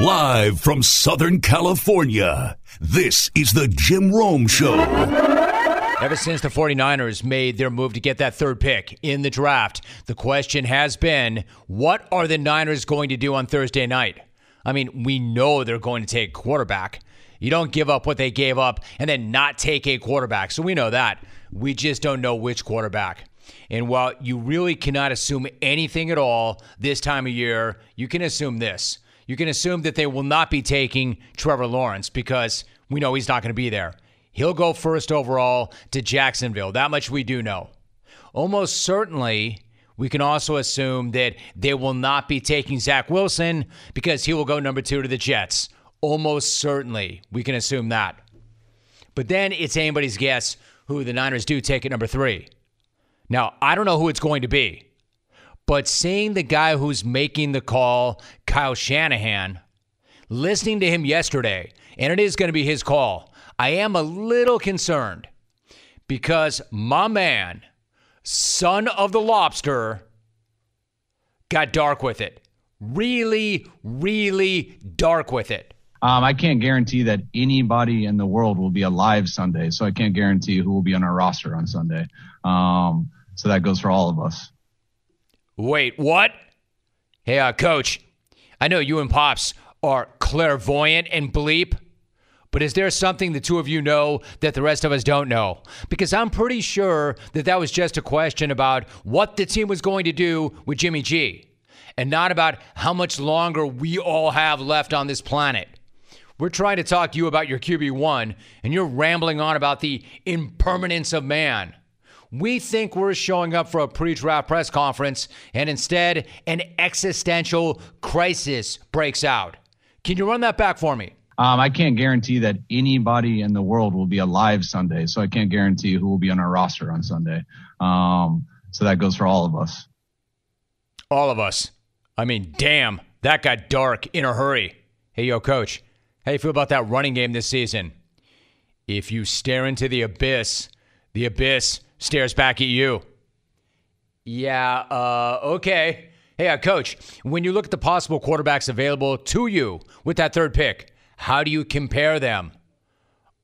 Live from Southern California, this is the Jim Rome Show. Ever since the 49ers made their move to get that third pick in the draft, the question has been what are the Niners going to do on Thursday night? I mean, we know they're going to take quarterback. You don't give up what they gave up and then not take a quarterback. So we know that. We just don't know which quarterback. And while you really cannot assume anything at all this time of year, you can assume this. You can assume that they will not be taking Trevor Lawrence because we know he's not going to be there. He'll go first overall to Jacksonville. That much we do know. Almost certainly, we can also assume that they will not be taking Zach Wilson because he will go number two to the Jets. Almost certainly, we can assume that. But then it's anybody's guess who the Niners do take at number three. Now, I don't know who it's going to be, but seeing the guy who's making the call, Kyle Shanahan, listening to him yesterday, and it is going to be his call, I am a little concerned because my man, son of the lobster, got dark with it. Really, really dark with it. Um, I can't guarantee that anybody in the world will be alive Sunday, so I can't guarantee who will be on our roster on Sunday. Um, so that goes for all of us. Wait, what? Hey, uh, coach, I know you and Pops are clairvoyant and bleep, but is there something the two of you know that the rest of us don't know? Because I'm pretty sure that that was just a question about what the team was going to do with Jimmy G and not about how much longer we all have left on this planet. We're trying to talk to you about your QB1, and you're rambling on about the impermanence of man. We think we're showing up for a pre draft press conference, and instead, an existential crisis breaks out. Can you run that back for me? Um, I can't guarantee that anybody in the world will be alive Sunday, so I can't guarantee who will be on our roster on Sunday. Um, so that goes for all of us. All of us. I mean, damn, that got dark in a hurry. Hey, yo, coach, how you feel about that running game this season? If you stare into the abyss, the abyss stares back at you. Yeah, uh, okay. Hey, uh, coach, when you look at the possible quarterbacks available to you with that third pick, how do you compare them?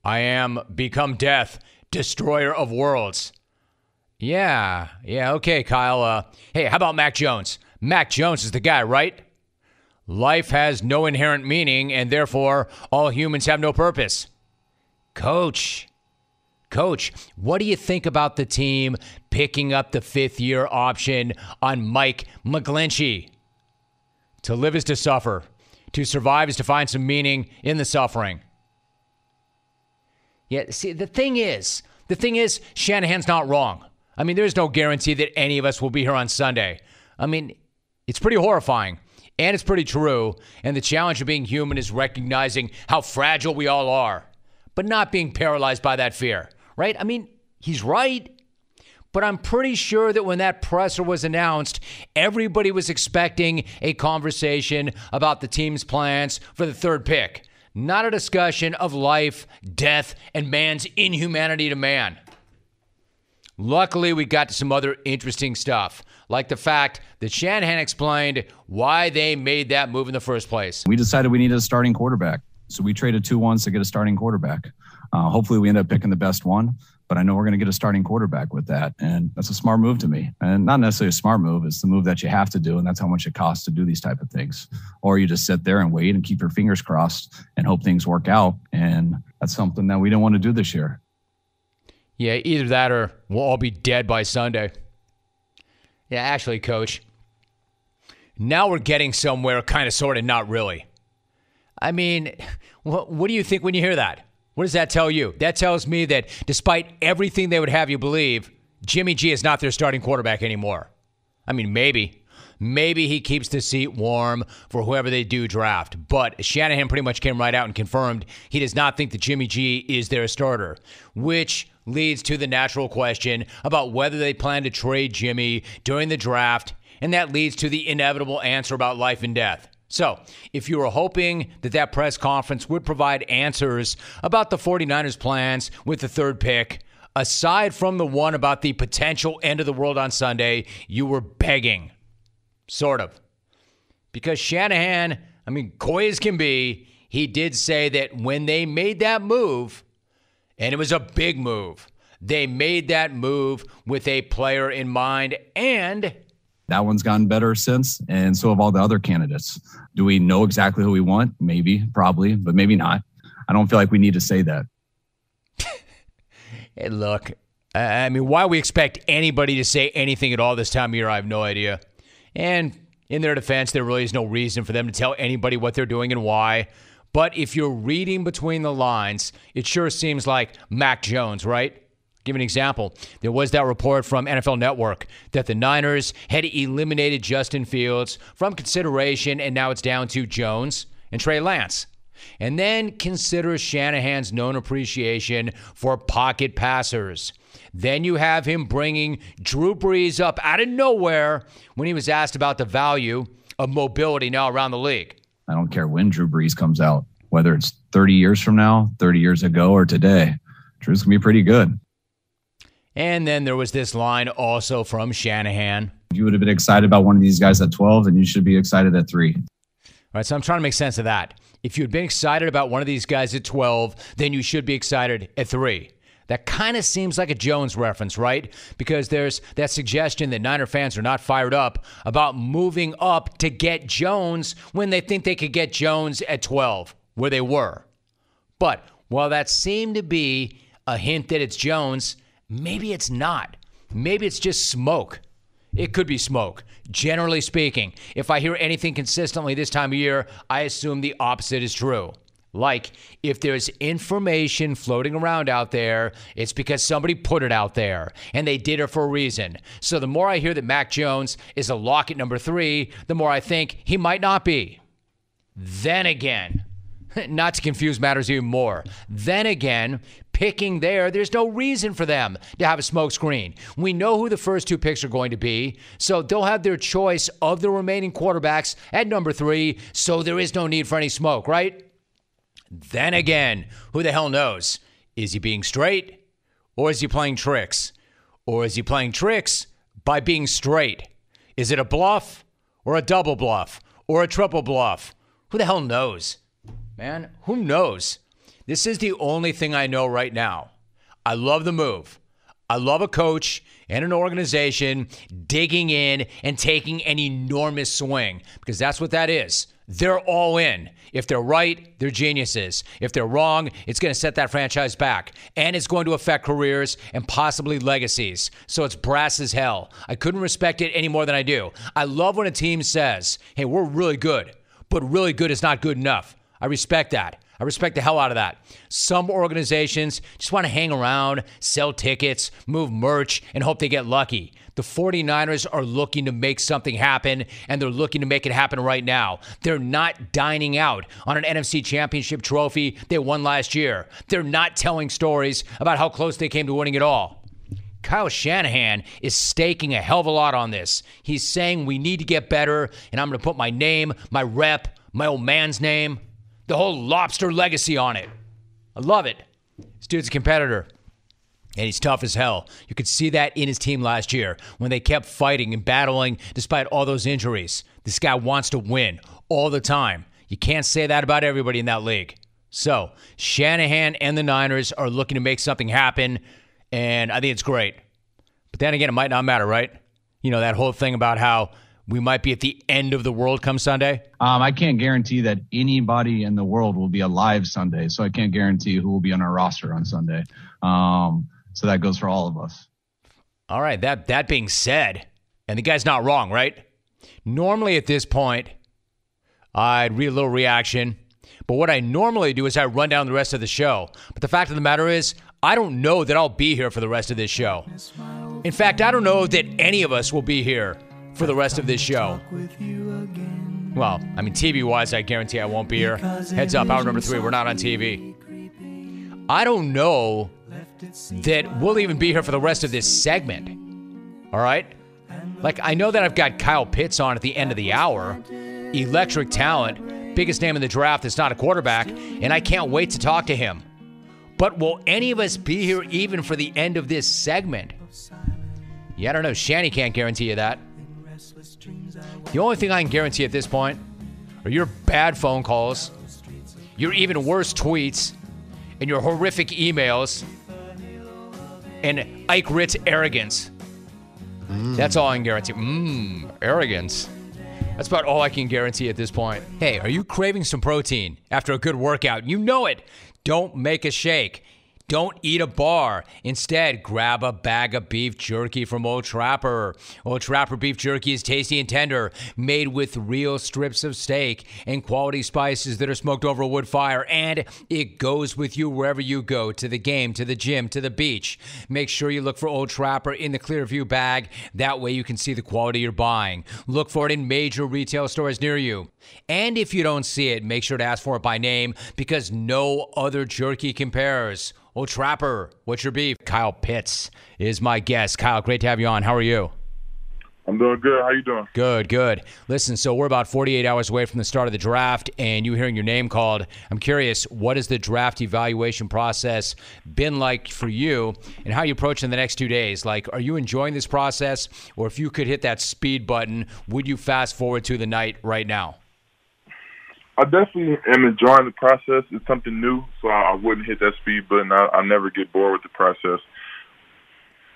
I am become death, destroyer of worlds. Yeah, yeah, okay, Kyle. Uh, hey, how about Mac Jones? Mac Jones is the guy, right? Life has no inherent meaning, and therefore all humans have no purpose. Coach, Coach, what do you think about the team picking up the fifth year option on Mike McGlinchey? To live is to suffer, to survive is to find some meaning in the suffering. Yeah, see, the thing is, the thing is, Shanahan's not wrong. I mean, there's no guarantee that any of us will be here on Sunday. I mean, it's pretty horrifying and it's pretty true. And the challenge of being human is recognizing how fragile we all are, but not being paralyzed by that fear right? I mean, he's right. But I'm pretty sure that when that presser was announced, everybody was expecting a conversation about the team's plans for the third pick, not a discussion of life, death, and man's inhumanity to man. Luckily, we got to some other interesting stuff, like the fact that Shanahan explained why they made that move in the first place. We decided we needed a starting quarterback. So we traded two ones to get a starting quarterback. Uh, hopefully, we end up picking the best one. But I know we're going to get a starting quarterback with that, and that's a smart move to me. And not necessarily a smart move; it's the move that you have to do, and that's how much it costs to do these type of things. Or you just sit there and wait and keep your fingers crossed and hope things work out. And that's something that we don't want to do this year. Yeah, either that or we'll all be dead by Sunday. Yeah, actually, coach, now we're getting somewhere, kind of, sort of, not really. I mean, what, what do you think when you hear that? What does that tell you? That tells me that despite everything they would have you believe, Jimmy G is not their starting quarterback anymore. I mean, maybe. Maybe he keeps the seat warm for whoever they do draft. But Shanahan pretty much came right out and confirmed he does not think that Jimmy G is their starter, which leads to the natural question about whether they plan to trade Jimmy during the draft. And that leads to the inevitable answer about life and death. So, if you were hoping that that press conference would provide answers about the 49ers' plans with the third pick, aside from the one about the potential end of the world on Sunday, you were begging. Sort of. Because Shanahan, I mean, coy as can be, he did say that when they made that move, and it was a big move, they made that move with a player in mind and that one's gotten better since, and so have all the other candidates. Do we know exactly who we want? Maybe, probably, but maybe not. I don't feel like we need to say that. hey, look, I mean, why we expect anybody to say anything at all this time of year, I have no idea. And in their defense, there really is no reason for them to tell anybody what they're doing and why. But if you're reading between the lines, it sure seems like Mac Jones, right? Give an example. There was that report from NFL Network that the Niners had eliminated Justin Fields from consideration, and now it's down to Jones and Trey Lance. And then consider Shanahan's known appreciation for pocket passers. Then you have him bringing Drew Brees up out of nowhere when he was asked about the value of mobility now around the league. I don't care when Drew Brees comes out, whether it's 30 years from now, 30 years ago, or today. Drew's going to be pretty good. And then there was this line also from Shanahan. You would have been excited about one of these guys at 12, and you should be excited at three. All right, so I'm trying to make sense of that. If you had been excited about one of these guys at 12, then you should be excited at three. That kind of seems like a Jones reference, right? Because there's that suggestion that Niner fans are not fired up about moving up to get Jones when they think they could get Jones at 12, where they were. But while that seemed to be a hint that it's Jones, Maybe it's not. Maybe it's just smoke. It could be smoke. Generally speaking, if I hear anything consistently this time of year, I assume the opposite is true. Like, if there's information floating around out there, it's because somebody put it out there and they did it for a reason. So the more I hear that Mac Jones is a lock at number three, the more I think he might not be. Then again, not to confuse matters even more. Then again, picking there, there's no reason for them to have a smokescreen. We know who the first two picks are going to be, so they'll have their choice of the remaining quarterbacks at number three, so there is no need for any smoke, right? Then again, who the hell knows? Is he being straight or is he playing tricks? Or is he playing tricks by being straight? Is it a bluff or a double bluff or a triple bluff? Who the hell knows? Man, who knows? This is the only thing I know right now. I love the move. I love a coach and an organization digging in and taking an enormous swing because that's what that is. They're all in. If they're right, they're geniuses. If they're wrong, it's going to set that franchise back and it's going to affect careers and possibly legacies. So it's brass as hell. I couldn't respect it any more than I do. I love when a team says, hey, we're really good, but really good is not good enough. I respect that. I respect the hell out of that. Some organizations just want to hang around, sell tickets, move merch, and hope they get lucky. The 49ers are looking to make something happen, and they're looking to make it happen right now. They're not dining out on an NFC championship trophy they won last year. They're not telling stories about how close they came to winning it all. Kyle Shanahan is staking a hell of a lot on this. He's saying we need to get better, and I'm going to put my name, my rep, my old man's name the whole lobster legacy on it. I love it. This dude's a competitor. And he's tough as hell. You could see that in his team last year when they kept fighting and battling despite all those injuries. This guy wants to win all the time. You can't say that about everybody in that league. So, Shanahan and the Niners are looking to make something happen, and I think it's great. But then again, it might not matter, right? You know, that whole thing about how we might be at the end of the world come Sunday? Um, I can't guarantee that anybody in the world will be alive Sunday, so I can't guarantee who will be on our roster on Sunday. Um, so that goes for all of us. All right. That that being said, and the guy's not wrong, right? Normally at this point, I'd read a little reaction, but what I normally do is I run down the rest of the show. But the fact of the matter is, I don't know that I'll be here for the rest of this show. In fact, I don't know that any of us will be here for the rest of this show. Well, I mean, TV wise, I guarantee I won't be here. Heads up, hour number three, we're not on TV. I don't know that we'll even be here for the rest of this segment. All right? Like, I know that I've got Kyle Pitts on at the end of the hour. Electric talent, biggest name in the draft that's not a quarterback, and I can't wait to talk to him. But will any of us be here even for the end of this segment? Yeah, I don't know. Shanny can't guarantee you that. The only thing I can guarantee at this point, are your bad phone calls, your even worse tweets, and your horrific emails, and Ike Ritz arrogance. Mm. That's all I can guarantee. Mmm, arrogance. That's about all I can guarantee at this point. Hey, are you craving some protein after a good workout? You know it. Don't make a shake. Don't eat a bar. Instead, grab a bag of beef jerky from Old Trapper. Old Trapper beef jerky is tasty and tender, made with real strips of steak and quality spices that are smoked over a wood fire, and it goes with you wherever you go to the game, to the gym, to the beach. Make sure you look for Old Trapper in the Clearview bag. That way you can see the quality you're buying. Look for it in major retail stores near you. And if you don't see it, make sure to ask for it by name because no other jerky compares. Oh, Trapper, what's your beef? Kyle Pitts is my guest. Kyle, great to have you on. How are you? I'm doing good. How you doing? Good, good. Listen, so we're about 48 hours away from the start of the draft, and you hearing your name called. I'm curious, what has the draft evaluation process been like for you, and how you approaching the next two days? Like, are you enjoying this process, or if you could hit that speed button, would you fast forward to the night right now? I definitely am enjoying the process. It's something new, so I, I wouldn't hit that speed button. I, I never get bored with the process.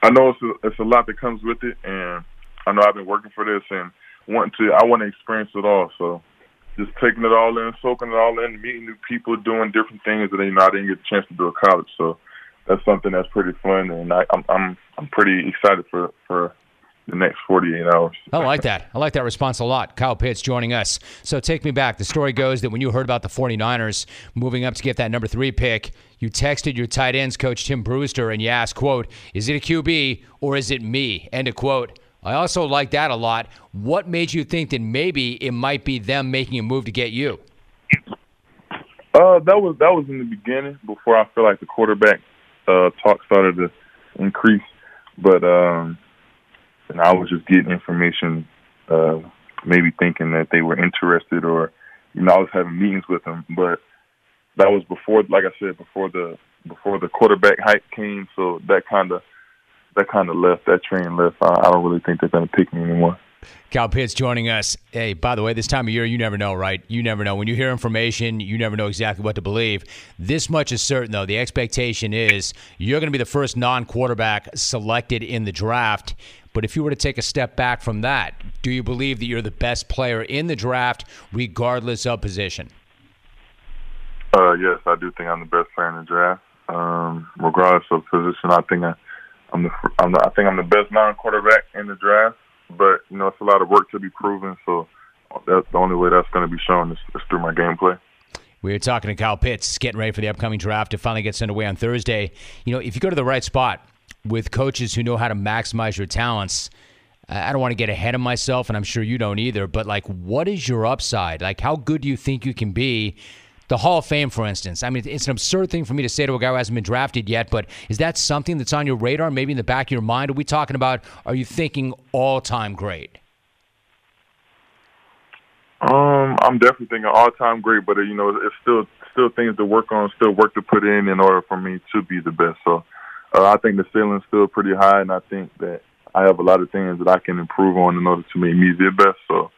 I know it's a, it's a lot that comes with it, and I know I've been working for this and wanting to. I want to experience it all. So just taking it all in, soaking it all in, meeting new people, doing different things that you know I didn't get a chance to do at college. So that's something that's pretty fun, and I, I'm I'm I'm pretty excited for for the next 48 hours. I like that. I like that response a lot. Kyle Pitts joining us. So take me back. The story goes that when you heard about the 49ers moving up to get that number three pick, you texted your tight ends coach Tim Brewster and you asked, quote, is it a QB or is it me? End of quote. I also like that a lot. What made you think that maybe it might be them making a move to get you? Uh, that was that was in the beginning before I feel like the quarterback uh, talk started to increase. But um, and I was just getting information, uh, maybe thinking that they were interested, or you know, I was having meetings with them. But that was before, like I said, before the before the quarterback hype came. So that kind of that kind of left. That train left. I, I don't really think they're going to pick me anymore. Kyle Pitts joining us. Hey, by the way, this time of year, you never know, right? You never know. When you hear information, you never know exactly what to believe. This much is certain, though. The expectation is you're going to be the first non quarterback selected in the draft. But if you were to take a step back from that, do you believe that you're the best player in the draft, regardless of position? Uh, yes, I do think I'm the best player in the draft, um, regardless of position. I think I, am the, I'm the I think I'm the best non-quarterback in the draft. But you know, it's a lot of work to be proven. So that's the only way that's going to be shown is, is through my gameplay. We were talking to Kyle Pitts, getting ready for the upcoming draft to finally get underway on Thursday. You know, if you go to the right spot, with coaches who know how to maximize your talents. I don't want to get ahead of myself, and I'm sure you don't either, but like, what is your upside? Like, how good do you think you can be? The Hall of Fame, for instance. I mean, it's an absurd thing for me to say to a guy who hasn't been drafted yet, but is that something that's on your radar, maybe in the back of your mind? Are we talking about, are you thinking all time great? Um, I'm definitely thinking all time great, but you know, it's still still things to work on, still work to put in in order for me to be the best. So uh, I think the ceiling's still pretty high, and I think that I have a lot of things that I can improve on in order to make me the best. So,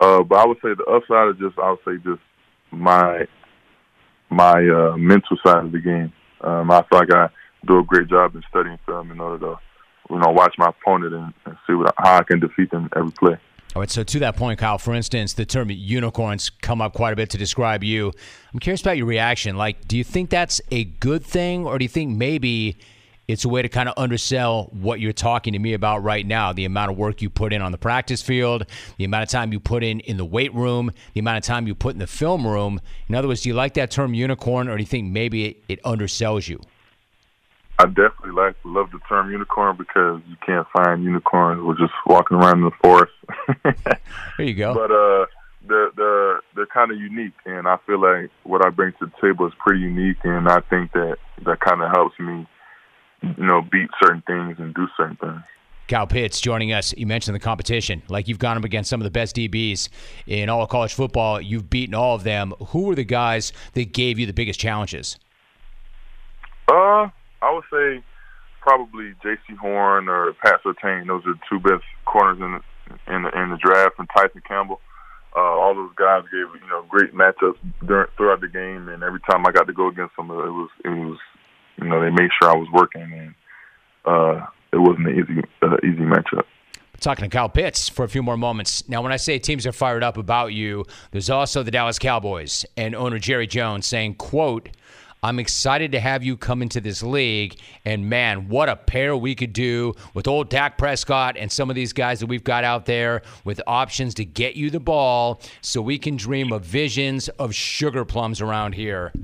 uh, but I would say the upside is just I would say just my my uh, mental side of the game. Um, I feel like I do a great job in studying film in order to you know watch my opponent and, and see what, how I can defeat them every play. All right, so to that point, Kyle, for instance, the term unicorns come up quite a bit to describe you. I'm curious about your reaction. Like, do you think that's a good thing, or do you think maybe it's a way to kind of undersell what you're talking to me about right now the amount of work you put in on the practice field, the amount of time you put in in the weight room, the amount of time you put in the film room. In other words, do you like that term unicorn or do you think maybe it, it undersells you? I definitely like love the term unicorn because you can't find unicorns. We're just walking around in the forest. there you go. But uh, they're they're they're kind of unique, and I feel like what I bring to the table is pretty unique, and I think that that kind of helps me you know, beat certain things and do certain things. Kyle Pitts joining us. You mentioned the competition. Like you've gone up against some of the best DBs in all of college football. You've beaten all of them. Who were the guys that gave you the biggest challenges? Uh, I would say probably Jaycee Horn or Pat Surtain. Those are the two best corners in the, in the in the draft, and Tyson Campbell. Uh, all those guys gave you know great matchups during, throughout the game, and every time I got to go against them, it was it was you know they made sure I was working, and uh, it wasn't an easy uh, easy matchup. Talking to Kyle Pitts for a few more moments. Now, when I say teams are fired up about you, there's also the Dallas Cowboys and owner Jerry Jones saying, "quote." I'm excited to have you come into this league. And man, what a pair we could do with old Dak Prescott and some of these guys that we've got out there with options to get you the ball so we can dream of visions of sugar plums around here.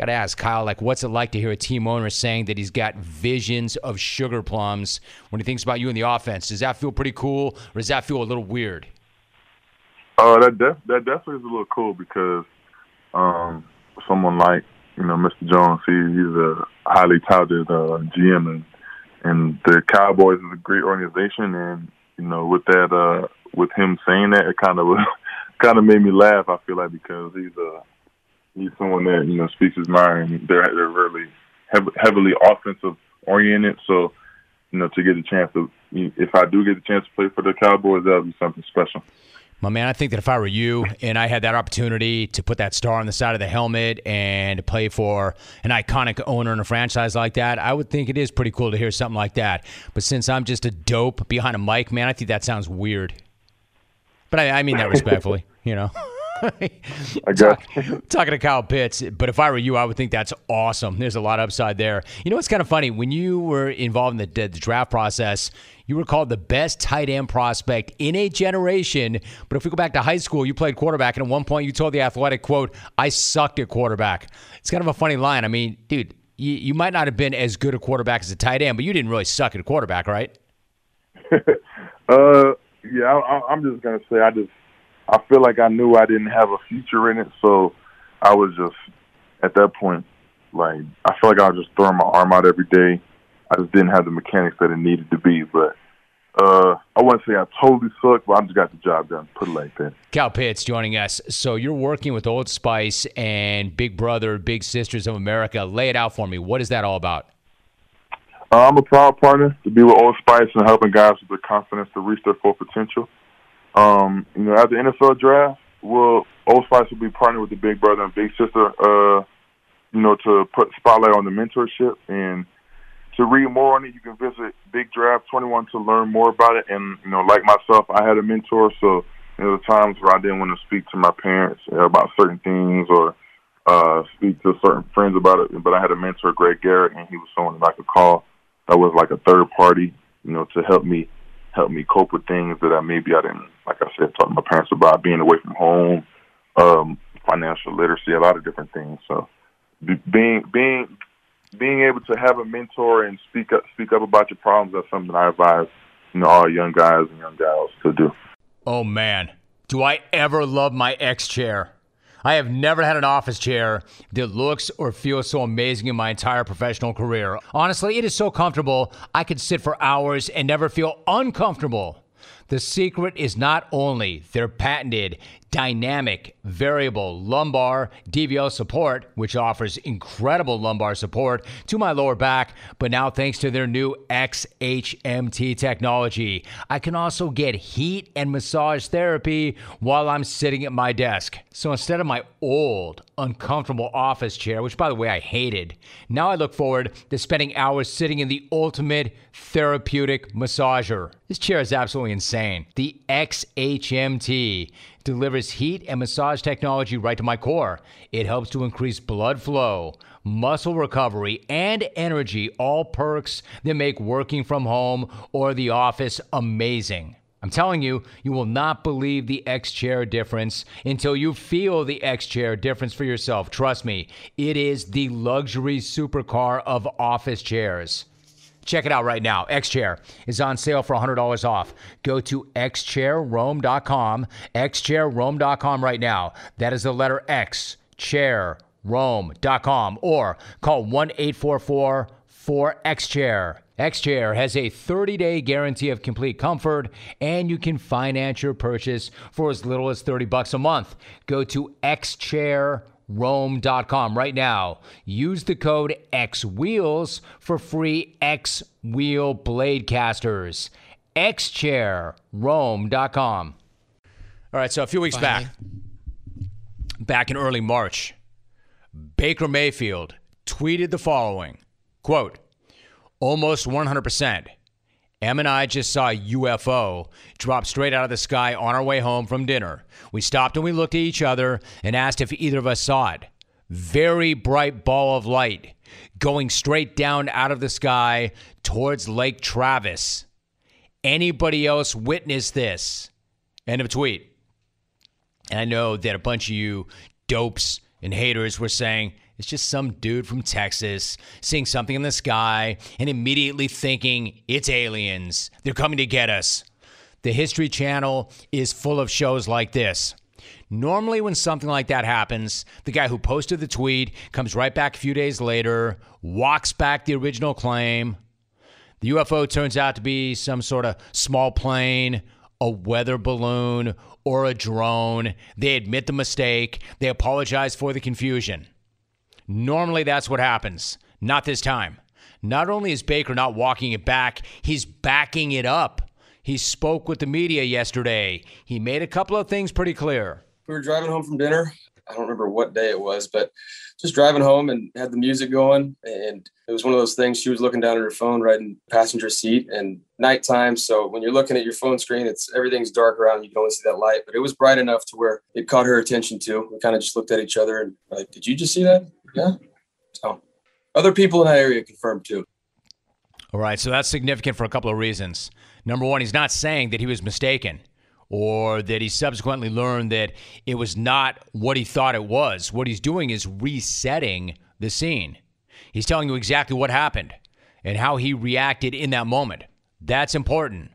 Got to ask Kyle, like, what's it like to hear a team owner saying that he's got visions of sugar plums when he thinks about you in the offense? Does that feel pretty cool, or does that feel a little weird? Uh, that def- that definitely is a little cool because um, someone like you know, Mr. Jones, he, he's a highly touted uh, GM, and and the Cowboys is a great organization. And you know, with that, uh, with him saying that, it kind of kind of made me laugh. I feel like because he's a he's someone that you know speaks his mind. They're they're really hev- heavily offensive oriented, so you know, to get a chance to, if I do get a chance to play for the Cowboys, that'll be something special. My man, I think that if I were you and I had that opportunity to put that star on the side of the helmet and to play for an iconic owner in a franchise like that, I would think it is pretty cool to hear something like that. But since I'm just a dope behind a mic, man, I think that sounds weird. But I, I mean that respectfully, you know. I got talking to Kyle Pitts, but if I were you, I would think that's awesome. There's a lot of upside there. You know what's kind of funny? When you were involved in the, the draft process, you were called the best tight end prospect in a generation. But if we go back to high school, you played quarterback, and at one point you told the athletic quote, I sucked at quarterback. It's kind of a funny line. I mean, dude, you, you might not have been as good a quarterback as a tight end, but you didn't really suck at quarterback, right? uh, yeah, I, I'm just gonna say I just I feel like I knew I didn't have a future in it, so I was just at that point like I feel like I was just throwing my arm out every day. I just didn't have the mechanics that it needed to be, but uh, I wouldn't say I totally suck, but I just got the job done. Put it like that. Kyle Pitts joining us. So you're working with Old Spice and Big Brother, Big Sisters of America. Lay it out for me. What is that all about? Uh, I'm a proud partner to be with Old Spice and helping guys with the confidence to reach their full potential. Um, you know, at the NFL draft, well, Old Spice will be partnered with the Big Brother and Big Sister. Uh, you know, to put spotlight on the mentorship and to read more on it, you can visit Big Draft 21 to learn more about it. And, you know, like myself, I had a mentor, so there were times where I didn't want to speak to my parents about certain things or uh, speak to certain friends about it. But I had a mentor, Greg Garrett, and he was someone that I could call that was like a third party, you know, to help me help me cope with things that I maybe I didn't, like I said, talking to my parents about being away from home, um, financial literacy, a lot of different things. So being being being able to have a mentor and speak up speak up about your problems that's something I advise you know all young guys and young gals to do. Oh man, do I ever love my ex chair? I have never had an office chair that looks or feels so amazing in my entire professional career. Honestly, it is so comfortable, I could sit for hours and never feel uncomfortable. The secret is not only their patented dynamic variable lumbar DVO support, which offers incredible lumbar support to my lower back, but now thanks to their new XHMT technology, I can also get heat and massage therapy while I'm sitting at my desk. So instead of my old, uncomfortable office chair, which by the way I hated, now I look forward to spending hours sitting in the ultimate therapeutic massager. This chair is absolutely insane. The XHMT delivers heat and massage technology right to my core. It helps to increase blood flow, muscle recovery, and energy, all perks that make working from home or the office amazing. I'm telling you, you will not believe the X Chair difference until you feel the X Chair difference for yourself. Trust me, it is the luxury supercar of office chairs. Check it out right now. XChair is on sale for $100 off. Go to xchairrome.com, xchairrome.com right now. That is the letter X, chairrome.com, or call 1 844 4XChair. XChair has a 30 day guarantee of complete comfort, and you can finance your purchase for as little as 30 bucks a month. Go to xchair.com Rome.com right now. Use the code XWheels for free X Wheel blade casters. XChair Rome.com. All right, so a few weeks Finally. back, back in early March, Baker Mayfield tweeted the following quote, almost 100%. Em and I just saw a UFO drop straight out of the sky on our way home from dinner. We stopped and we looked at each other and asked if either of us saw it. Very bright ball of light going straight down out of the sky towards Lake Travis. Anybody else witness this? End of tweet. And I know that a bunch of you dopes and haters were saying it's just some dude from Texas seeing something in the sky and immediately thinking it's aliens. They're coming to get us. The History Channel is full of shows like this. Normally, when something like that happens, the guy who posted the tweet comes right back a few days later, walks back the original claim. The UFO turns out to be some sort of small plane, a weather balloon, or a drone. They admit the mistake, they apologize for the confusion. Normally, that's what happens. Not this time. Not only is Baker not walking it back, he's backing it up. He spoke with the media yesterday. He made a couple of things pretty clear. we were driving home from dinner. I don't remember what day it was, but just driving home and had the music going. And it was one of those things. She was looking down at her phone right in passenger seat and nighttime. So when you're looking at your phone screen, it's everything's dark around. You can only see that light, but it was bright enough to where it caught her attention too. We kind of just looked at each other and like, did you just see that? Yeah. So other people in that area confirmed too. All right, so that's significant for a couple of reasons. Number one, he's not saying that he was mistaken or that he subsequently learned that it was not what he thought it was. What he's doing is resetting the scene. He's telling you exactly what happened and how he reacted in that moment. That's important.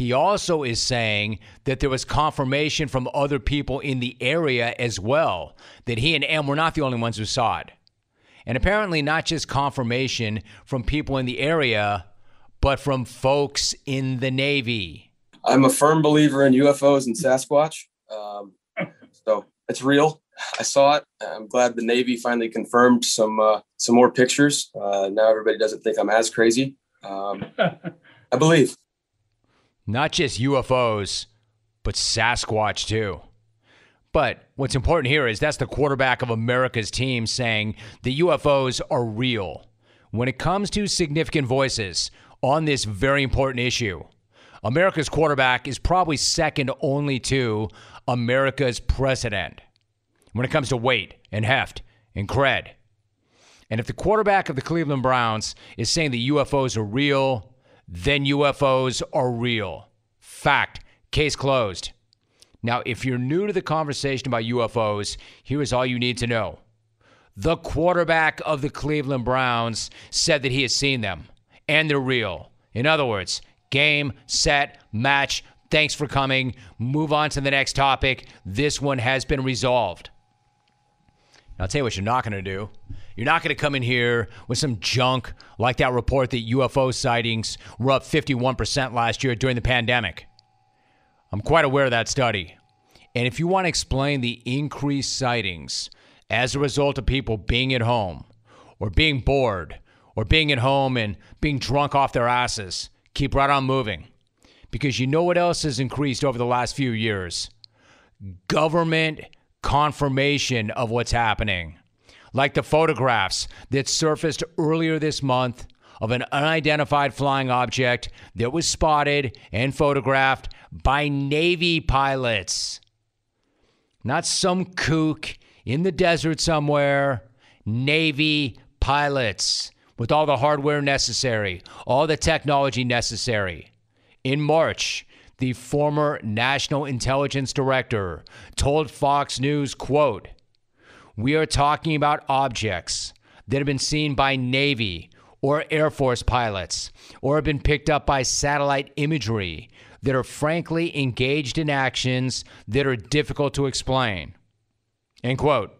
He also is saying that there was confirmation from other people in the area as well that he and Em were not the only ones who saw it. And apparently, not just confirmation from people in the area, but from folks in the Navy. I'm a firm believer in UFOs and Sasquatch. Um, so it's real. I saw it. I'm glad the Navy finally confirmed some uh, some more pictures. Uh, now everybody doesn't think I'm as crazy. Um, I believe. Not just UFOs, but Sasquatch too. But what's important here is that's the quarterback of America's team saying the UFOs are real. When it comes to significant voices on this very important issue, America's quarterback is probably second only to America's president when it comes to weight and heft and cred. And if the quarterback of the Cleveland Browns is saying the UFOs are real, then UFOs are real. Fact. Case closed. Now, if you're new to the conversation about UFOs, here is all you need to know. The quarterback of the Cleveland Browns said that he has seen them and they're real. In other words, game, set, match. Thanks for coming. Move on to the next topic. This one has been resolved. Now, I'll tell you what you're not going to do. You're not going to come in here with some junk like that report that UFO sightings were up 51% last year during the pandemic. I'm quite aware of that study. And if you want to explain the increased sightings as a result of people being at home or being bored or being at home and being drunk off their asses, keep right on moving. Because you know what else has increased over the last few years? Government confirmation of what's happening. Like the photographs that surfaced earlier this month of an unidentified flying object that was spotted and photographed by Navy pilots. Not some kook in the desert somewhere. Navy pilots with all the hardware necessary, all the technology necessary. In March, the former National Intelligence Director told Fox News, quote, "We are talking about objects that have been seen by Navy or Air Force pilots or have been picked up by satellite imagery that are frankly engaged in actions that are difficult to explain. End quote.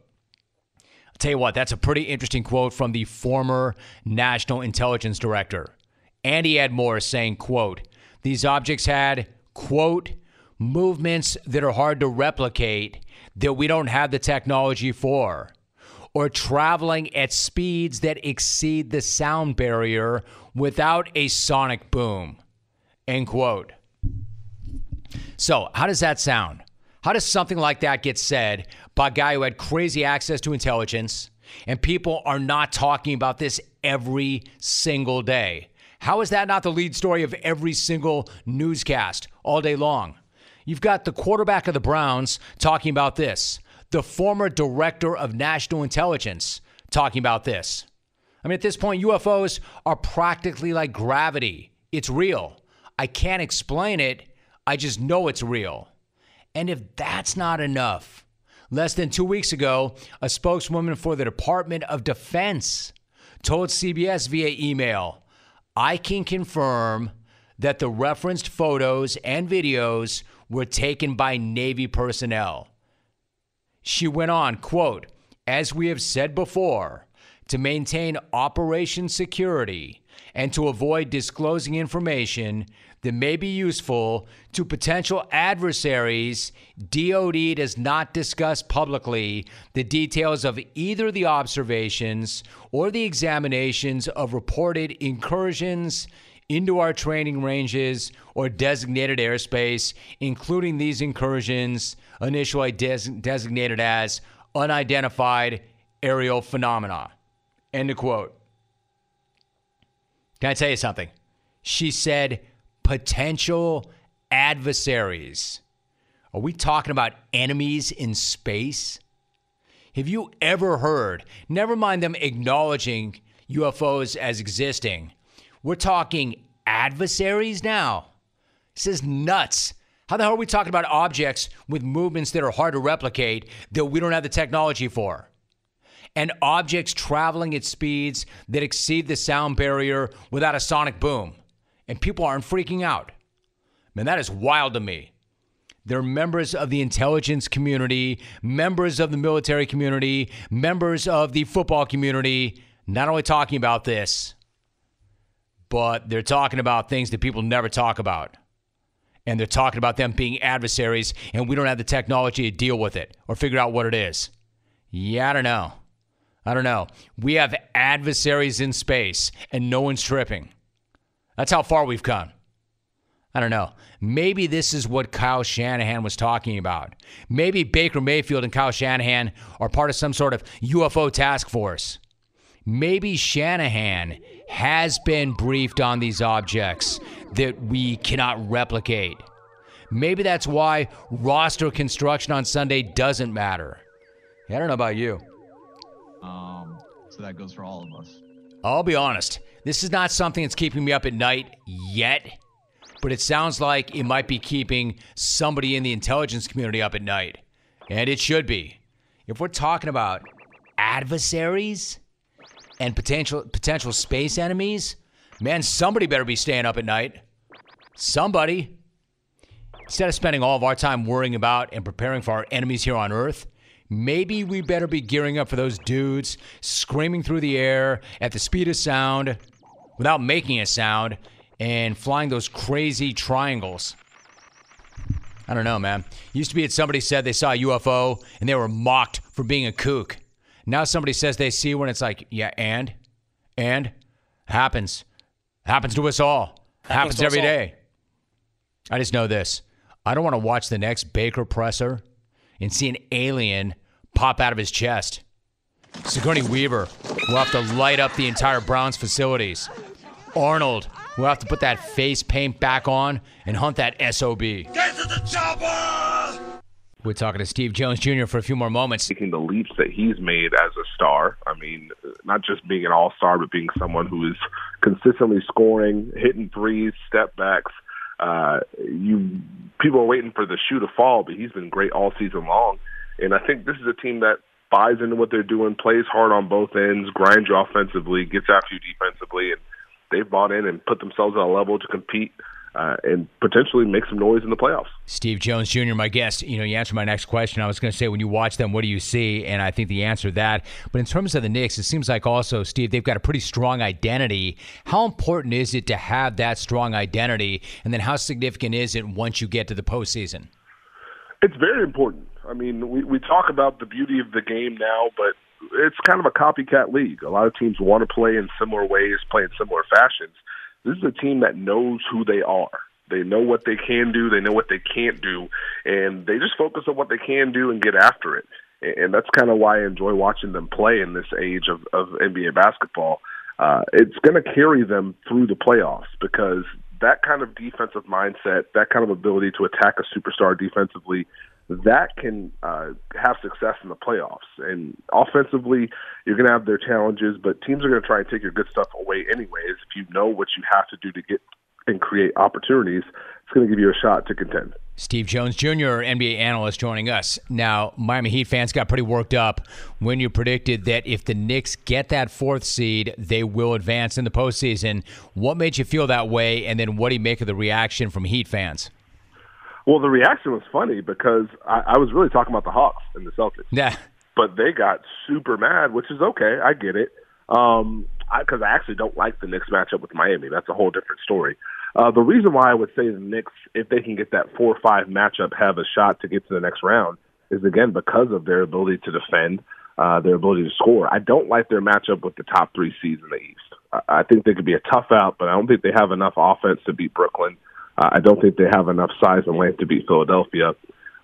I'll tell you what, that's a pretty interesting quote from the former National Intelligence Director. And he had more saying, quote, these objects had, quote, movements that are hard to replicate that we don't have the technology for or traveling at speeds that exceed the sound barrier without a sonic boom. End quote. So, how does that sound? How does something like that get said by a guy who had crazy access to intelligence and people are not talking about this every single day? How is that not the lead story of every single newscast all day long? You've got the quarterback of the Browns talking about this, the former director of national intelligence talking about this. I mean, at this point, UFOs are practically like gravity. It's real. I can't explain it, I just know it's real. And if that's not enough, less than two weeks ago, a spokeswoman for the Department of Defense told CBS via email I can confirm that the referenced photos and videos were taken by Navy personnel. She went on, quote, as we have said before, to maintain operation security and to avoid disclosing information that may be useful to potential adversaries, DoD does not discuss publicly the details of either the observations or the examinations of reported incursions into our training ranges or designated airspace, including these incursions initially des- designated as unidentified aerial phenomena. End of quote. Can I tell you something? She said potential adversaries. Are we talking about enemies in space? Have you ever heard, never mind them acknowledging UFOs as existing, we're talking adversaries now? This is nuts. How the hell are we talking about objects with movements that are hard to replicate that we don't have the technology for? and objects traveling at speeds that exceed the sound barrier without a sonic boom. And people aren't freaking out. Man, that is wild to me. They're members of the intelligence community, members of the military community, members of the football community, not only talking about this, but they're talking about things that people never talk about. And they're talking about them being adversaries, and we don't have the technology to deal with it or figure out what it is. Yeah, I don't know. I don't know. We have adversaries in space and no one's tripping. That's how far we've come. I don't know. Maybe this is what Kyle Shanahan was talking about. Maybe Baker Mayfield and Kyle Shanahan are part of some sort of UFO task force. Maybe Shanahan has been briefed on these objects that we cannot replicate. Maybe that's why roster construction on Sunday doesn't matter. I don't know about you. Um, so that goes for all of us. I'll be honest. This is not something that's keeping me up at night yet, but it sounds like it might be keeping somebody in the intelligence community up at night. And it should be. If we're talking about adversaries and potential potential space enemies, man, somebody better be staying up at night. Somebody. Instead of spending all of our time worrying about and preparing for our enemies here on Earth, maybe we better be gearing up for those dudes screaming through the air at the speed of sound without making a sound and flying those crazy triangles. I don't know, man. Used to be that somebody said they saw a UFO and they were mocked for being a kook. Now somebody says they see one, it's like, yeah, and? And? Happens. Happens to us all. Happens, Happens every day. I just know this. I don't want to watch the next Baker presser and see an alien pop out of his chest. Sigourney Weaver will have to light up the entire Browns facilities. Arnold will have to put that face paint back on and hunt that SOB. Get to the chopper! We're talking to Steve Jones Jr. for a few more moments. Taking the leaps that he's made as a star. I mean, not just being an all star, but being someone who is consistently scoring, hitting threes, step backs. Uh, you people are waiting for the shoe to fall, but he's been great all season long. And I think this is a team that buys into what they're doing, plays hard on both ends, grinds you offensively, gets after you defensively, and they've bought in and put themselves at a level to compete uh, and potentially make some noise in the playoffs. Steve Jones Jr., my guest. You know, you answered my next question. I was going to say, when you watch them, what do you see? And I think the answer to that. But in terms of the Knicks, it seems like also, Steve, they've got a pretty strong identity. How important is it to have that strong identity? And then how significant is it once you get to the postseason? It's very important. I mean, we, we talk about the beauty of the game now, but it's kind of a copycat league. A lot of teams want to play in similar ways, play in similar fashions this is a team that knows who they are. They know what they can do, they know what they can't do, and they just focus on what they can do and get after it. And that's kind of why I enjoy watching them play in this age of, of NBA basketball. Uh, it's going to carry them through the playoffs because that kind of defensive mindset, that kind of ability to attack a superstar defensively, that can uh, have success in the playoffs. And offensively, you're going to have their challenges, but teams are going to try and take your good stuff away anyways. If you know what you have to do to get and create opportunities, it's going to give you a shot to contend. Steve Jones Jr., NBA analyst, joining us. Now, Miami Heat fans got pretty worked up when you predicted that if the Knicks get that fourth seed, they will advance in the postseason. What made you feel that way, and then what do you make of the reaction from Heat fans? Well, the reaction was funny because I, I was really talking about the Hawks and the Celtics. Yeah. But they got super mad, which is okay. I get it. Um, because I, I actually don't like the Knicks matchup with Miami. That's a whole different story. Uh, the reason why I would say the Knicks, if they can get that four or five matchup, have a shot to get to the next round, is again because of their ability to defend, uh, their ability to score. I don't like their matchup with the top three seeds in the East. I, I think they could be a tough out, but I don't think they have enough offense to beat Brooklyn. I don't think they have enough size and length to beat Philadelphia.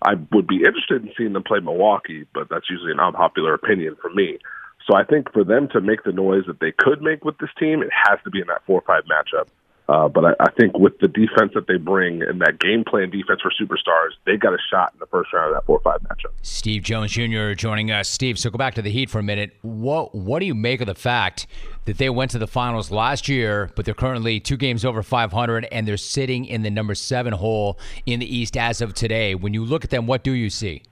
I would be interested in seeing them play Milwaukee, but that's usually an unpopular opinion for me. So I think for them to make the noise that they could make with this team, it has to be in that four or five matchup. Uh, but I, I think with the defense that they bring and that game plan defense for superstars, they got a shot in the first round of that four or five matchup. Steve Jones Jr. joining us. Steve, so go back to the Heat for a minute. What what do you make of the fact that they went to the finals last year, but they're currently two games over 500 and they're sitting in the number seven hole in the East as of today? When you look at them, what do you see?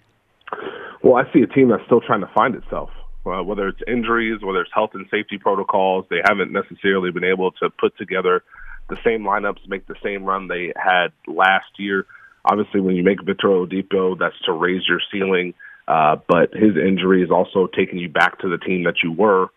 Well, I see a team that's still trying to find itself. Uh, whether it's injuries, whether it's health and safety protocols, they haven't necessarily been able to put together the same lineups, make the same run they had last year. Obviously, when you make Victor Oladipo, that's to raise your ceiling. Uh, but his injury is also taking you back to the team that you were.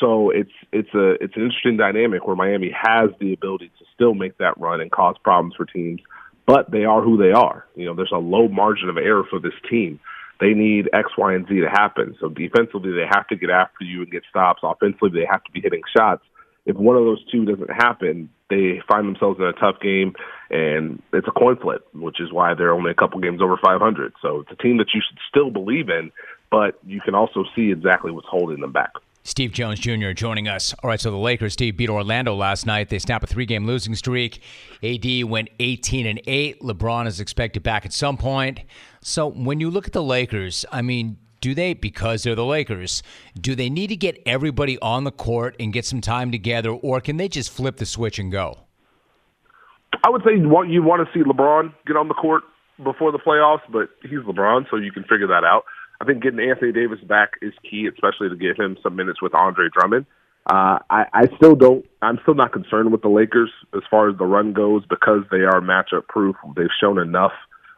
So it's it's a it's an interesting dynamic where Miami has the ability to still make that run and cause problems for teams, but they are who they are. You know, there's a low margin of error for this team. They need X, Y, and Z to happen. So defensively, they have to get after you and get stops. Offensively, they have to be hitting shots if one of those two doesn't happen, they find themselves in a tough game, and it's a coin flip, which is why they're only a couple games over 500. So it's a team that you should still believe in, but you can also see exactly what's holding them back. Steve Jones Jr. joining us. All right, so the Lakers, Steve, beat Orlando last night. They snap a three-game losing streak. AD went 18 and 8. LeBron is expected back at some point. So when you look at the Lakers, I mean, do they because they're the Lakers? Do they need to get everybody on the court and get some time together, or can they just flip the switch and go? I would say you want you want to see LeBron get on the court before the playoffs, but he's LeBron, so you can figure that out. I think getting Anthony Davis back is key, especially to give him some minutes with Andre Drummond. Uh, I, I still don't. I'm still not concerned with the Lakers as far as the run goes because they are matchup proof. They've shown enough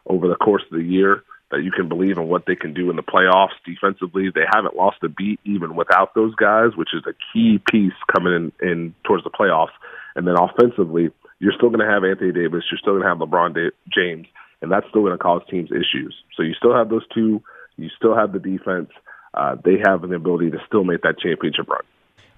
over the course of the year that you can believe in what they can do in the playoffs defensively. They haven't lost a beat even without those guys, which is a key piece coming in, in towards the playoffs. And then offensively, you're still going to have Anthony Davis, you're still going to have LeBron James, and that's still going to cause teams issues. So you still have those two, you still have the defense. Uh, they have an ability to still make that championship run.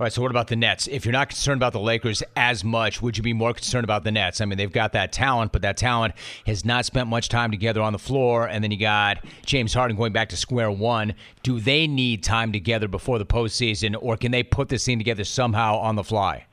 All right, so what about the Nets? If you're not concerned about the Lakers as much, would you be more concerned about the Nets? I mean, they've got that talent, but that talent has not spent much time together on the floor. And then you got James Harden going back to square one. Do they need time together before the postseason, or can they put this thing together somehow on the fly?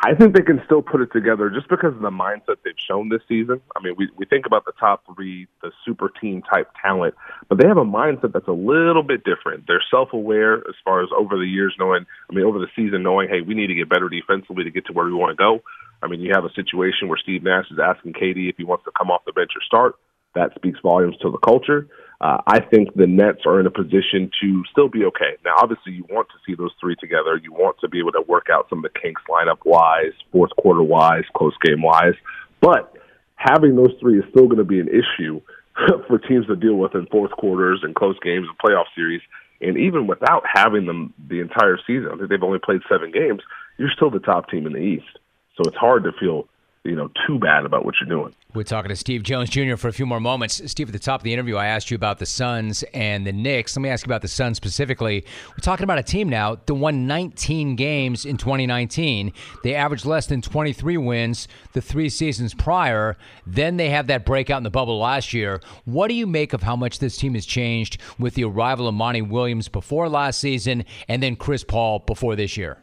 I think they can still put it together just because of the mindset they've shown this season. I mean, we, we think about the top three, the super team type talent, but they have a mindset that's a little bit different. They're self aware as far as over the years knowing, I mean, over the season knowing, hey, we need to get better defensively to get to where we want to go. I mean, you have a situation where Steve Nash is asking Katie if he wants to come off the bench or start. That speaks volumes to the culture. Uh, I think the Nets are in a position to still be okay. Now, obviously, you want to see those three together. You want to be able to work out some of the kinks lineup wise, fourth quarter wise, close game wise. But having those three is still going to be an issue for teams to deal with in fourth quarters and close games and playoff series. And even without having them the entire season, I think they've only played seven games, you're still the top team in the East. So it's hard to feel you know too bad about what you're doing. We're talking to Steve Jones Jr. for a few more moments. Steve, at the top of the interview, I asked you about the Suns and the Knicks. Let me ask you about the Suns specifically. We're talking about a team now that won 19 games in 2019. They averaged less than 23 wins the three seasons prior. Then they have that breakout in the bubble last year. What do you make of how much this team has changed with the arrival of Monty Williams before last season and then Chris Paul before this year?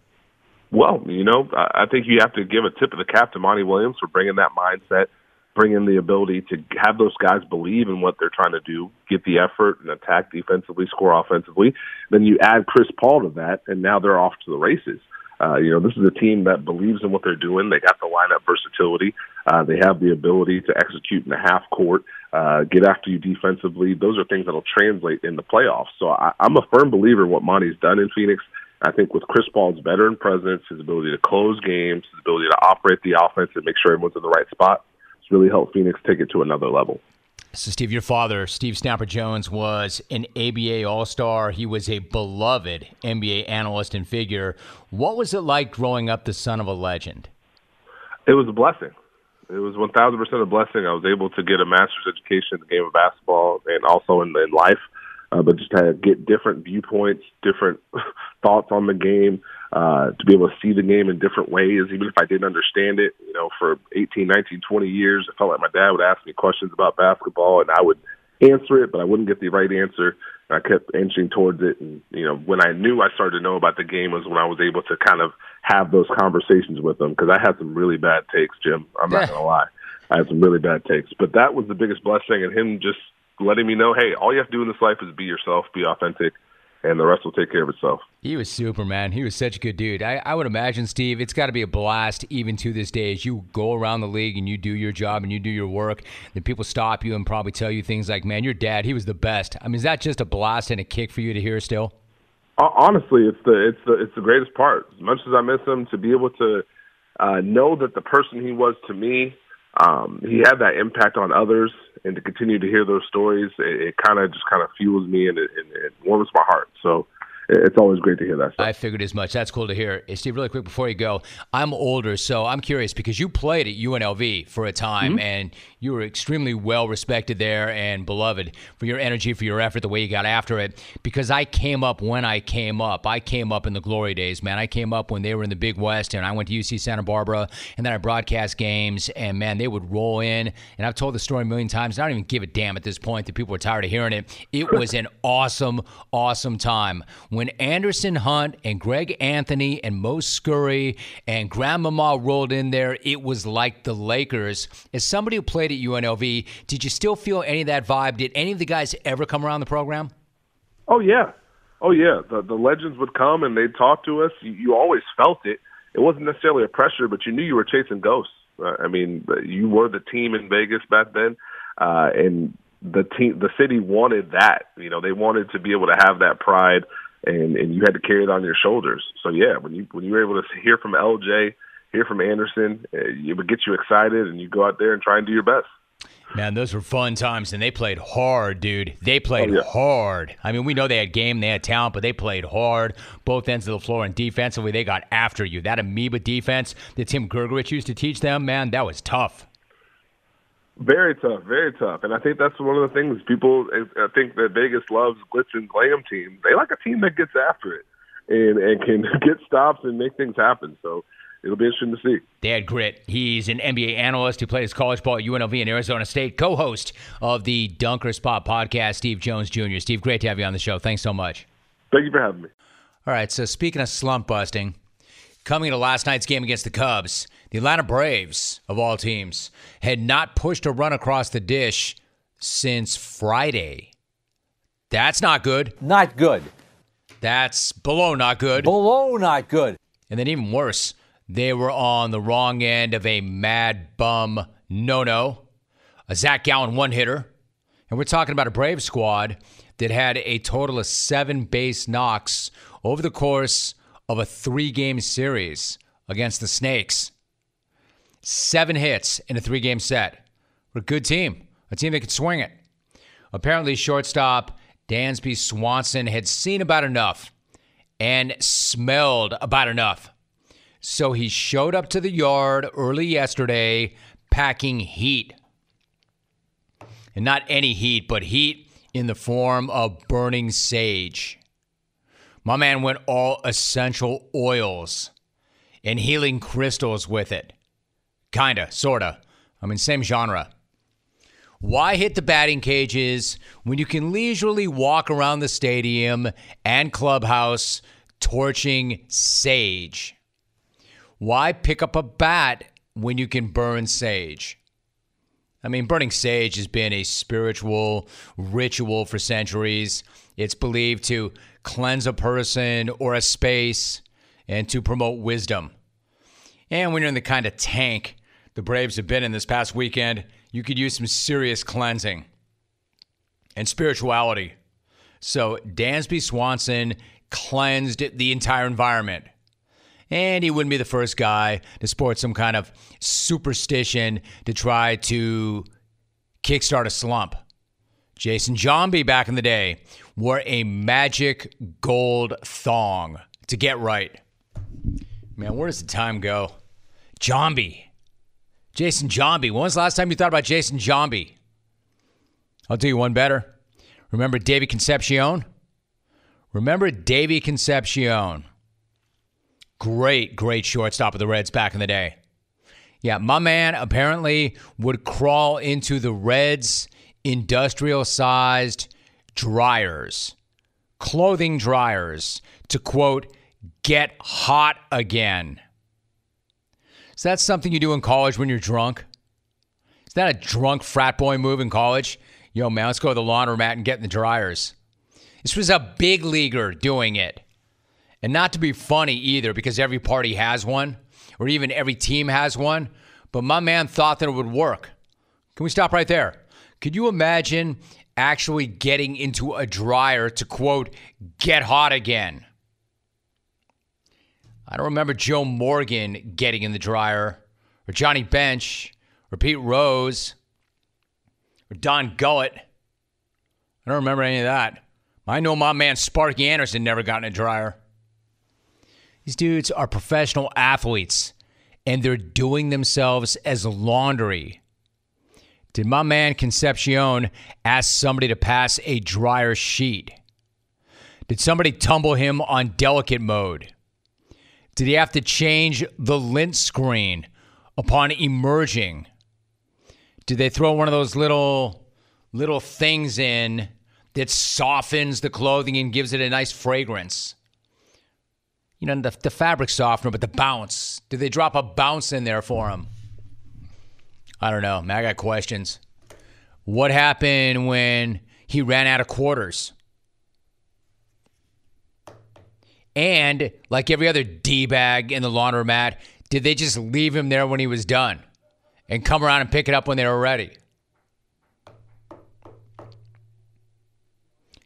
Well, you know, I think you have to give a tip of the cap to Monty Williams for bringing that mindset – bringing the ability to have those guys believe in what they're trying to do, get the effort and attack defensively, score offensively. Then you add Chris Paul to that, and now they're off to the races. Uh, you know, this is a team that believes in what they're doing. They got the lineup versatility. Uh, they have the ability to execute in the half court, uh, get after you defensively. Those are things that'll translate in the playoffs. So I, I'm a firm believer in what Monty's done in Phoenix. I think with Chris Paul's veteran presence, his ability to close games, his ability to operate the offense and make sure everyone's in the right spot, it's really helped Phoenix take it to another level. So, Steve, your father, Steve Snapper Jones, was an ABA All Star. He was a beloved NBA analyst and figure. What was it like growing up the son of a legend? It was a blessing. It was 1,000% a blessing. I was able to get a master's education in the game of basketball and also in, in life, uh, but just to get different viewpoints, different thoughts on the game, uh, to be able to see the game in different ways, even if I didn't understand it. You know, for 18, 19, 20 years, I felt like my dad would ask me questions about basketball, and I would answer it, but I wouldn't get the right answer. And I kept inching towards it, and you know, when I knew I started to know about the game was when I was able to kind of have those conversations with them because I had some really bad takes, Jim. I'm not gonna lie, I had some really bad takes, but that was the biggest blessing, and him just letting me know, hey, all you have to do in this life is be yourself, be authentic, and the rest will take care of itself. He was super, man. He was such a good dude. I, I would imagine, Steve, it's got to be a blast even to this day as you go around the league and you do your job and you do your work. Then people stop you and probably tell you things like, man, your dad, he was the best. I mean, is that just a blast and a kick for you to hear still? Honestly, it's the it's the it's the greatest part. As much as I miss him, to be able to uh, know that the person he was to me, um, he had that impact on others, and to continue to hear those stories, it, it kind of just kind of fuels me and it, and it warms my heart. So it's always great to hear that stuff. I figured as much. That's cool to hear. Steve, really quick before you go, I'm older, so I'm curious because you played at UNLV for a time mm-hmm. and you were extremely well respected there and beloved for your energy, for your effort, the way you got after it. Because I came up when I came up. I came up in the glory days, man. I came up when they were in the Big West and I went to UC Santa Barbara and then I broadcast games and man, they would roll in. And I've told the story a million times. I don't even give a damn at this point that people are tired of hearing it. It was an awesome, awesome time when Anderson Hunt and Greg Anthony and Mo Scurry and Grandmama rolled in there, it was like the Lakers. As somebody who played at UNLV, did you still feel any of that vibe? Did any of the guys ever come around the program? Oh yeah, oh yeah. The the legends would come and they'd talk to us. You, you always felt it. It wasn't necessarily a pressure, but you knew you were chasing ghosts. Uh, I mean, you were the team in Vegas back then, uh, and the team, the city wanted that. You know, they wanted to be able to have that pride and and you had to carry it on your shoulders. So yeah, when you when you were able to hear from LJ, hear from Anderson, uh, it would get you excited, and you go out there and try and do your best. Man, those were fun times, and they played hard, dude. They played oh, yeah. hard. I mean, we know they had game, they had talent, but they played hard, both ends of the floor, and defensively, they got after you. That amoeba defense that Tim Grgurich used to teach them, man, that was tough. Very tough, very tough, and I think that's one of the things people. I think that Vegas loves glitz and glam teams. They like a team that gets after it and and can get stops and make things happen. So it'll be interesting to see. Dad Grit. He's an NBA analyst who plays college ball at UNLV and Arizona State, co host of the Dunker Spot podcast, Steve Jones Jr. Steve, great to have you on the show. Thanks so much. Thank you for having me. All right, so speaking of slump busting, coming to last night's game against the Cubs, the Atlanta Braves, of all teams, had not pushed a run across the dish since Friday. That's not good. Not good. That's below not good. Below not good. And then even worse, they were on the wrong end of a MadBum no no, a Zach Gallen one hitter. And we're talking about a Brave squad that had a total of seven base knocks over the course of a three game series against the Snakes seven hits in a three game set. We're a good team, a team that could swing it. Apparently, shortstop Dansby Swanson had seen about enough and smelled about enough So he showed up to the yard early yesterday packing heat. And not any heat, but heat in the form of burning sage. My man went all essential oils and healing crystals with it. Kinda, sorta. I mean, same genre. Why hit the batting cages when you can leisurely walk around the stadium and clubhouse torching sage? Why pick up a bat when you can burn sage? I mean, burning sage has been a spiritual ritual for centuries. It's believed to cleanse a person or a space and to promote wisdom. And when you're in the kind of tank the Braves have been in this past weekend, you could use some serious cleansing and spirituality. So Dansby Swanson cleansed the entire environment. And he wouldn't be the first guy to sport some kind of superstition to try to kickstart a slump. Jason Giambi back in the day wore a magic gold thong to get right. Man, where does the time go? Giambi. Jason Giambi. When was the last time you thought about Jason Giambi? I'll do you one better. Remember Davy Concepcion? Remember Davy Concepcion? Great, great shortstop of the Reds back in the day. Yeah, my man apparently would crawl into the Reds' industrial sized dryers, clothing dryers, to quote, get hot again. Is that something you do in college when you're drunk? Is that a drunk frat boy move in college? Yo, man, let's go to the laundromat and get in the dryers. This was a big leaguer doing it. And not to be funny either, because every party has one, or even every team has one. But my man thought that it would work. Can we stop right there? Could you imagine actually getting into a dryer to quote, get hot again? I don't remember Joe Morgan getting in the dryer, or Johnny Bench, or Pete Rose, or Don Gullett. I don't remember any of that. I know my man Sparky Anderson never got in a dryer. These dudes are professional athletes, and they're doing themselves as laundry. Did my man Concepcion ask somebody to pass a dryer sheet? Did somebody tumble him on delicate mode? Did he have to change the lint screen upon emerging? Did they throw one of those little little things in that softens the clothing and gives it a nice fragrance? You know, the, the fabric softener, but the bounce. Did they drop a bounce in there for him? I don't know. Man, I got questions. What happened when he ran out of quarters? And like every other D bag in the laundromat, did they just leave him there when he was done and come around and pick it up when they were ready?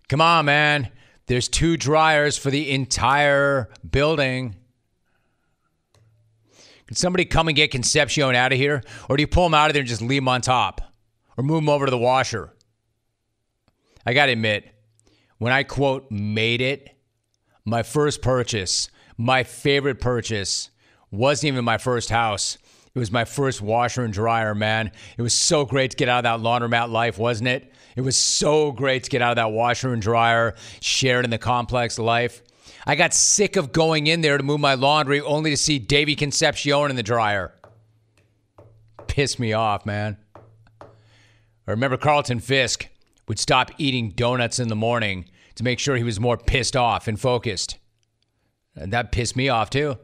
Come on, man. There's two dryers for the entire building. Can somebody come and get Concepcion out of here? Or do you pull him out of there and just leave him on top? Or move him over to the washer? I got to admit, when I quote made it, my first purchase, my favorite purchase, wasn't even my first house. It was my first washer and dryer, man. It was so great to get out of that laundromat life, wasn't it? It was so great to get out of that washer and dryer, shared in the complex life. I got sick of going in there to move my laundry only to see Davy Concepcion in the dryer. Pissed me off, man. I remember Carlton Fisk would stop eating donuts in the morning to make sure he was more pissed off and focused. And that pissed me off too.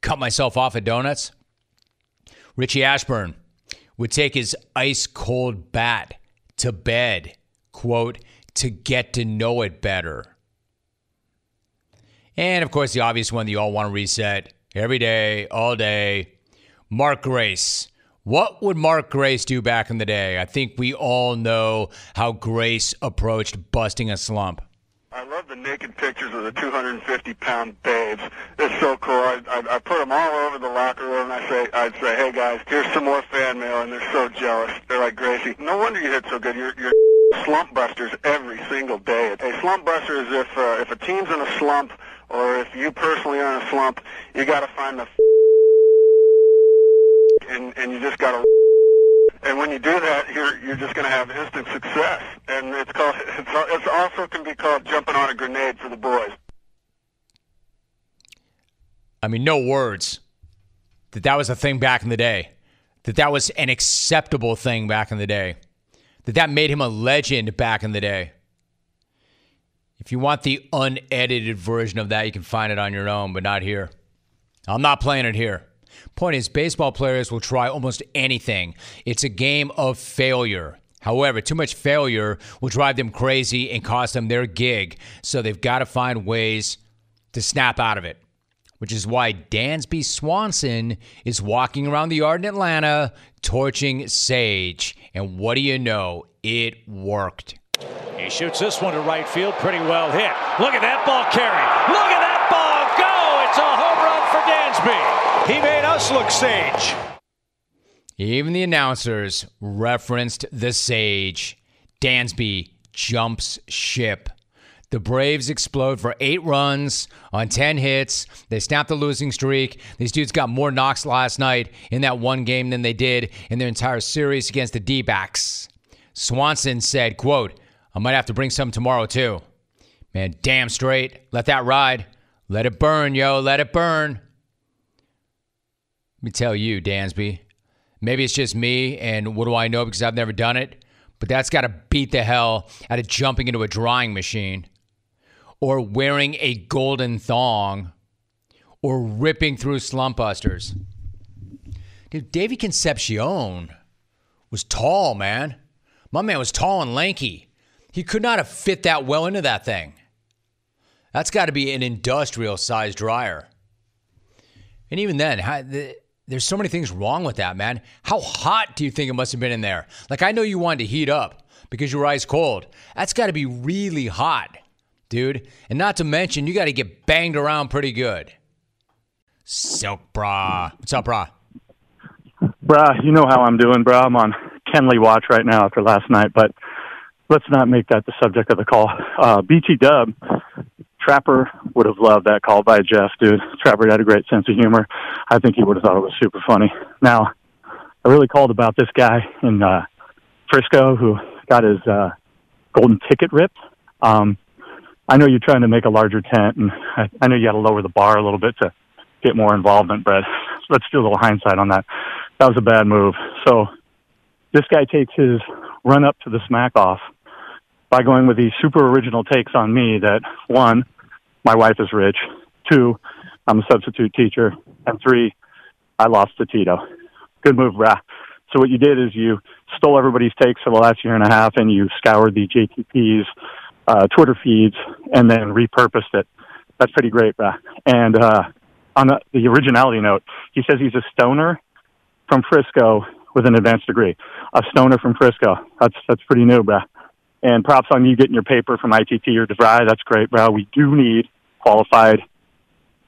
Cut myself off at donuts. Richie Ashburn would take his ice cold bat to bed, quote, to get to know it better. And of course, the obvious one that you all want to reset every day, all day. Mark Grace. What would Mark Grace do back in the day? I think we all know how Grace approached busting a slump. I love the naked pictures of the 250 pound babes. It's so cool. I, I, I put them all over the locker room. And I say, I'd say, hey guys, here's some more fan mail, and they're so jealous. They're like, Gracie, no wonder you hit so good. You're, you're slump busters every single day. A slump buster is if uh, if a team's in a slump, or if you personally are in a slump, you got to find the and and you just got to. And when you do that, you're you're just going to have instant success. And it's called it's, it's also can be called jumping on a grenade for the boys. I mean, no words. That that was a thing back in the day. That that was an acceptable thing back in the day. That that made him a legend back in the day. If you want the unedited version of that, you can find it on your own, but not here. I'm not playing it here. Point is, baseball players will try almost anything. It's a game of failure. However, too much failure will drive them crazy and cost them their gig. So they've got to find ways to snap out of it, which is why Dansby Swanson is walking around the yard in Atlanta torching Sage. And what do you know? It worked. He shoots this one to right field, pretty well hit. Look at that ball carry. Look at that ball go. It's a home run for Dansby. He made us look sage. Even the announcers referenced the Sage. Dansby jumps ship. The Braves explode for eight runs on 10 hits. They snap the losing streak. These dudes got more knocks last night in that one game than they did in their entire series against the D-backs. Swanson said, quote, I might have to bring some tomorrow too. Man, damn straight. Let that ride. Let it burn, yo. Let it burn. Let me tell you, Dansby. Maybe it's just me, and what do I know because I've never done it? But that's got to beat the hell out of jumping into a drawing machine, or wearing a golden thong, or ripping through slump busters. Dude, Davy Concepcion was tall, man. My man was tall and lanky. He could not have fit that well into that thing. That's got to be an industrial size dryer. And even then, how, the, there's so many things wrong with that, man. How hot do you think it must have been in there? Like, I know you wanted to heat up because you were ice cold. That's got to be really hot, dude. And not to mention, you got to get banged around pretty good. Silk bra. What's up, bra? Bra, you know how I'm doing, bra. I'm on Kenley watch right now after last night, but let's not make that the subject of the call. Uh, BT Dub, Trapper would have loved that call by Jeff, dude. Trapper had a great sense of humor. I think he would have thought it was super funny. Now, I really called about this guy in uh, Frisco who got his uh, golden ticket ripped. Um, I know you're trying to make a larger tent, and I, I know you got to lower the bar a little bit to get more involvement, but Let's do a little hindsight on that. That was a bad move. So this guy takes his run up to the smack off by going with these super original takes on me that one, my wife is rich, two, I'm a substitute teacher, and three, I lost to Tito. Good move, brah. So what you did is you stole everybody's takes for the last year and a half and you scoured the JTP's uh, Twitter feeds and then repurposed it. That's pretty great, brah. And uh, on the, the originality note, he says he's a stoner from Frisco with an advanced degree. A stoner from Frisco. That's that's pretty new, brah. And props on you getting your paper from ITT or DeVry. That's great, bro. We do need qualified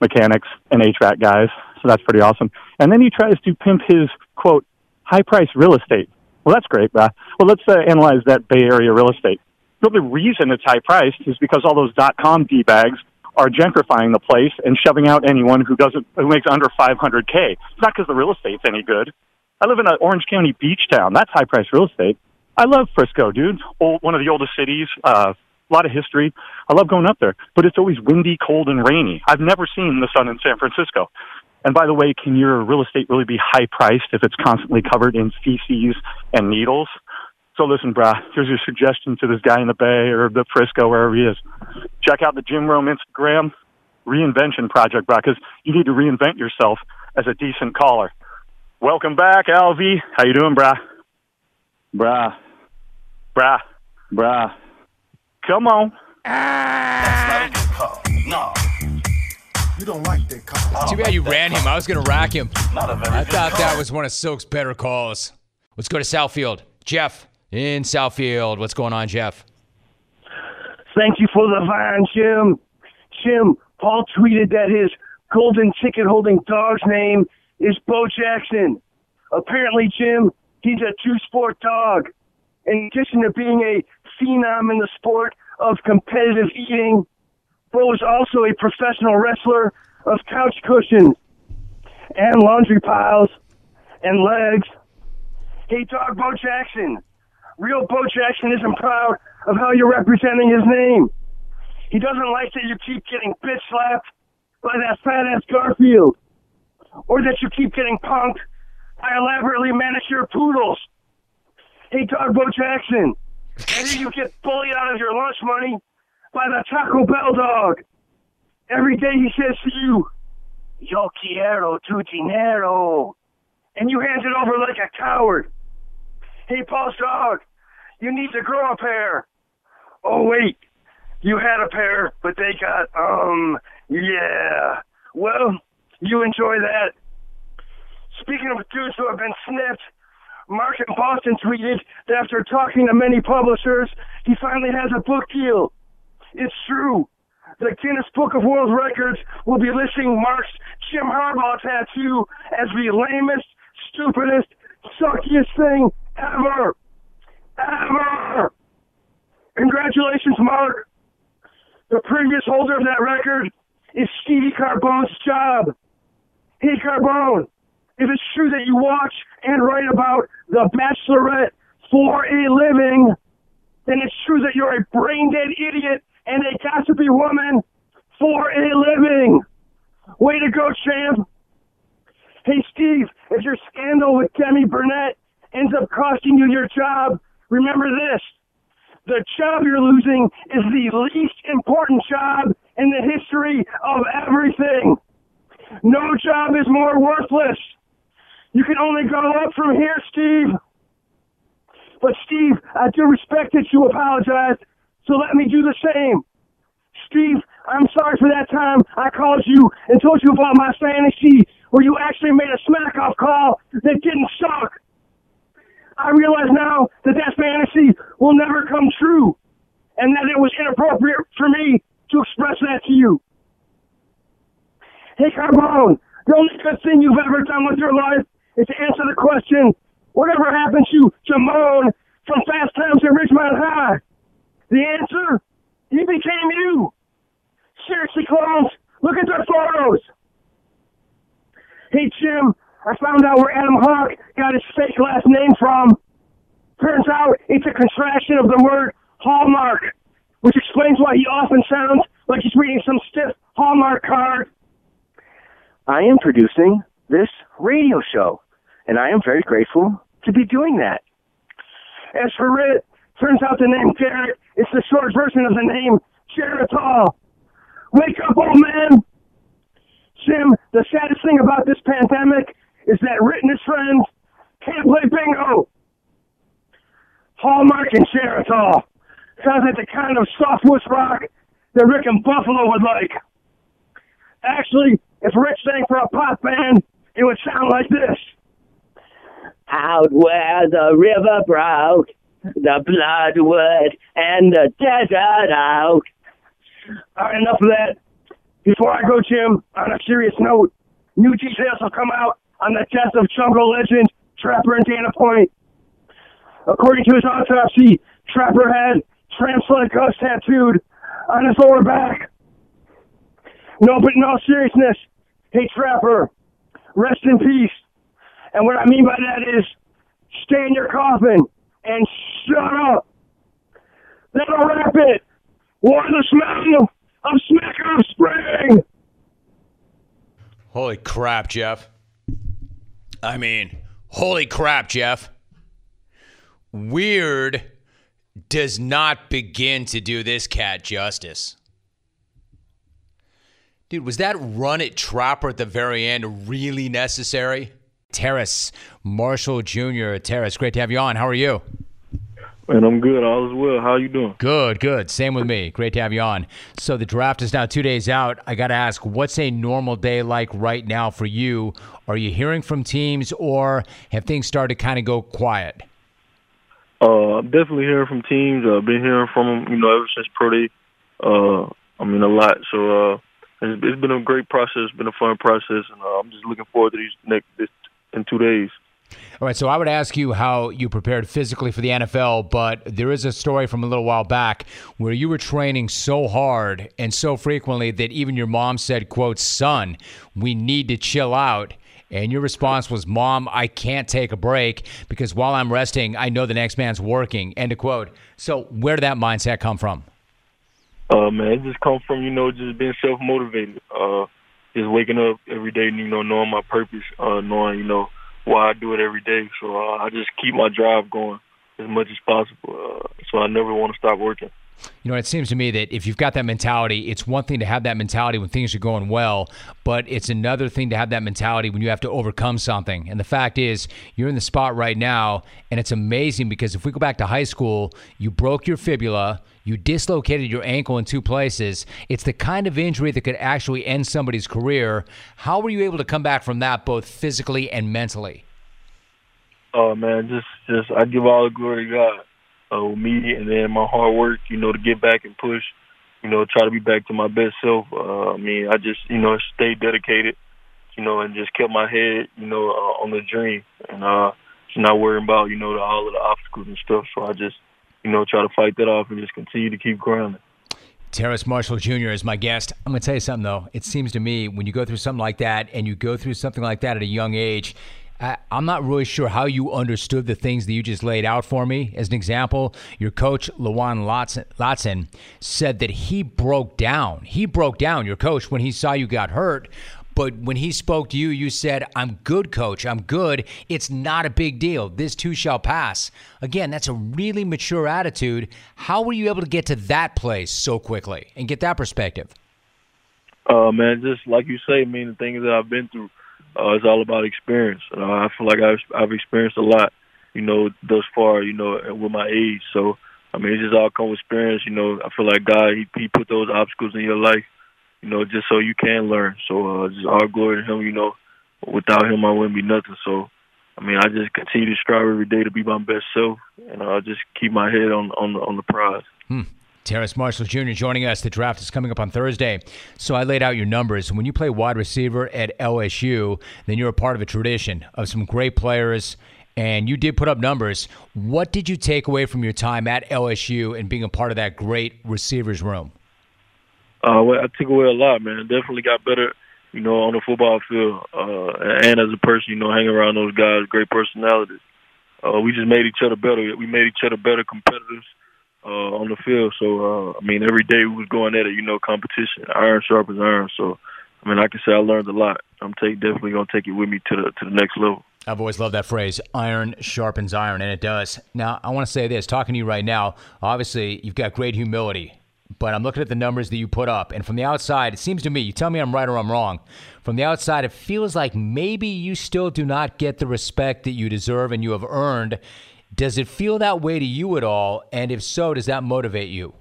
mechanics and HVAC guys. So that's pretty awesome. And then he tries to pimp his, quote, high price real estate. Well, that's great, bro. Well, let's uh, analyze that Bay Area real estate. The reason it's high priced is because all those dot com D bags are gentrifying the place and shoving out anyone who doesn't who makes under 500k. It's not because the real estate's any good. I live in an Orange County beach town. That's high priced real estate. I love Frisco, dude. Old, one of the oldest cities. Uh, a lot of history. I love going up there, but it's always windy, cold, and rainy. I've never seen the sun in San Francisco. And by the way, can your real estate really be high priced if it's constantly covered in feces and needles? So listen, brah, here's your suggestion to this guy in the Bay or the Frisco, wherever he is. Check out the Jim Rome Instagram reinvention project, brah, because you need to reinvent yourself as a decent caller. Welcome back, Alvy. How you doing, brah? Brah. Brah. Brah. Come on. That's not a good call. No. You don't like that call. Too bad you ran him. I was going to rack him. Not a very I good thought call. that was one of Silk's better calls. Let's go to Southfield. Jeff in Southfield. What's going on, Jeff? Thank you for the vine, Jim. Jim, Paul tweeted that his golden ticket holding dog's name is Bo Jackson. Apparently, Jim, he's a two sport dog. In addition to being a phenom in the sport of competitive eating, Bo is also a professional wrestler of couch cushions and laundry piles and legs. Hey, dog, Bo Jackson. Real Bo Jackson isn't proud of how you're representing his name. He doesn't like that you keep getting bitch slapped by that fat ass Garfield, or that you keep getting punked by elaborately manage your poodles. Hey, dog, Bo Jackson. And then you get bullied out of your lunch money by the Taco Bell dog. Every day he says to you, Yo quiero tu dinero. And you hand it over like a coward. Hey, Paul's dog, you need to grow a pair. Oh, wait, you had a pair, but they got, um, yeah. Well, you enjoy that. Speaking of dudes who have been snipped, Mark in Boston tweeted that after talking to many publishers, he finally has a book deal. It's true. The Guinness Book of World Records will be listing Mark's Jim Harbaugh tattoo as the lamest, stupidest, suckiest thing ever. Ever. Congratulations, Mark. The previous holder of that record is Stevie Carbone's job. Hey, Carbone, if it's true that you watch and write about The Bachelorette for a living, then it's true that you're a brain dead idiot and a gossipy woman for a living. Way to go, champ. Hey, Steve, if your scandal with Demi Burnett ends up costing you your job, remember this. The job you're losing is the least important job in the history of everything. No job is more worthless. You can only go up from here, Steve. But Steve, I do respect that you apologized, so let me do the same. Steve, I'm sorry for that time I called you and told you about my fantasy where you actually made a smack off call that didn't suck. I realize now that that fantasy will never come true and that it was inappropriate for me to express that to you. Hey, Carbone, the only good thing you've ever done with your life is to answer the question, whatever happened to Damone from Fast Times at Ridgemont High? The answer, he became you. Seriously, clones, look at their photos. Hey, Jim, I found out where Adam Hawk got his fake last name from. Turns out it's a contraction of the word Hallmark, which explains why he often sounds like he's reading some stiff Hallmark card. I am producing this radio show, and I am very grateful to be doing that. As for it, turns out the name Garrett is the short version of the name Geritol. Wake up, old man! Jim, the saddest thing about this pandemic is that Ritt and his friends can't play bingo. Hallmark and Geritol sounds like the kind of softwood rock that Rick and Buffalo would like. Actually, if Rick sang for a pop band, it would sound like this. Out where the river broke, the bloodwood and the desert out. All right, enough of that. Before I go, Jim, on a serious note, new details will come out on the death of jungle legend Trapper and Dana Point. According to his autopsy, Trapper had transplant ghost tattooed on his lower back. No, but in all seriousness, hey Trapper, rest in peace. And what I mean by that is, stay in your coffin and shut up. That'll. War the smell of Smacker Spring. Holy crap, Jeff. I mean, holy crap, Jeff. Weird does not begin to do this cat justice. Dude, was that run at Trapper at the very end really necessary? Terrace Marshall Jr. Terrace, great to have you on. How are you? And I'm good. All is well. How you doing? Good, good. Same with me. Great to have you on. So the draft is now two days out. I got to ask, what's a normal day like right now for you? Are you hearing from teams, or have things started to kind of go quiet? Uh, I'm definitely hearing from teams. I've been hearing from them, you know, ever since pro day. Uh, I mean, a lot. So uh, it's, it's been a great process. Been a fun process, and uh, I'm just looking forward to these next this, in two days. All right, so I would ask you how you prepared physically for the NFL, but there is a story from a little while back where you were training so hard and so frequently that even your mom said, "quote Son, we need to chill out." And your response was, Mom, I can't take a break because while I'm resting, I know the next man's working. End of quote. So, where did that mindset come from? Uh, man, it just come from, you know, just being self motivated. Uh, just waking up every day, you know, knowing my purpose, uh, knowing, you know, why I do it every day. So uh, I just keep my drive going as much as possible. Uh, so I never want to stop working. You know, it seems to me that if you've got that mentality, it's one thing to have that mentality when things are going well, but it's another thing to have that mentality when you have to overcome something. And the fact is, you're in the spot right now, and it's amazing because if we go back to high school, you broke your fibula, you dislocated your ankle in two places. It's the kind of injury that could actually end somebody's career. How were you able to come back from that, both physically and mentally? Oh man, just just I give all the glory to God uh, with me and then my hard work, you know, to get back and push, you know, try to be back to my best self. Uh, I mean, I just, you know, stayed dedicated, you know, and just kept my head, you know, uh, on the dream and uh, just not worrying about, you know, the, all of the obstacles and stuff. So I just, you know, try to fight that off and just continue to keep grinding. Terrace Marshall Jr. is my guest. I'm going to tell you something, though. It seems to me when you go through something like that and you go through something like that at a young age, I, am not really sure how you understood the things that you just laid out for me. As an example, your coach, Lewan Lotson, said that he broke down. He broke down, your coach, when he saw you got hurt. But when he spoke to you, you said, I'm good, coach. I'm good. It's not a big deal. This too shall pass. Again, that's a really mature attitude. How were you able to get to that place so quickly and get that perspective? Uh, man, just like you say, I mean, the things that I've been through, uh, it's all about experience. Uh, I feel like I've, I've experienced a lot, you know, thus far, you know, with my age. So, I mean, it's just all come with experience. You know, I feel like God, he, he put those obstacles in your life, you know, just so you can learn. So, uh, just all glory to Him. You know, without Him, I wouldn't be nothing. So, I mean, I just continue to strive every day to be my best self, and I uh, just keep my head on on the, on the prize. Hmm. Terrace Marshall Jr. joining us. The draft is coming up on Thursday. So I laid out your numbers. When you play wide receiver at LSU, then you're a part of a tradition of some great players, and you did put up numbers. What did you take away from your time at LSU and being a part of that great receivers room? Uh, well, I took away a lot, man. Definitely got better, you know, on the football field, uh, and as a person, you know, hanging around those guys, great personalities. Uh, we just made each other better. We made each other better competitors uh, on the field. So uh, I mean, every day we was going at it. You know, competition, iron sharpens iron. So I mean, I can say I learned a lot. I'm take, definitely gonna take it with me to the to the next level. I've always loved that phrase, iron sharpens iron, and it does. Now, I want to say this talking to you right now, obviously, you've got great humility, but I'm looking at the numbers that you put up, and from the outside, it seems to me, you tell me I'm right or I'm wrong. From the outside, it feels like maybe you still do not get the respect that you deserve and you have earned does it feel that way to you at all? And if so, does that motivate you?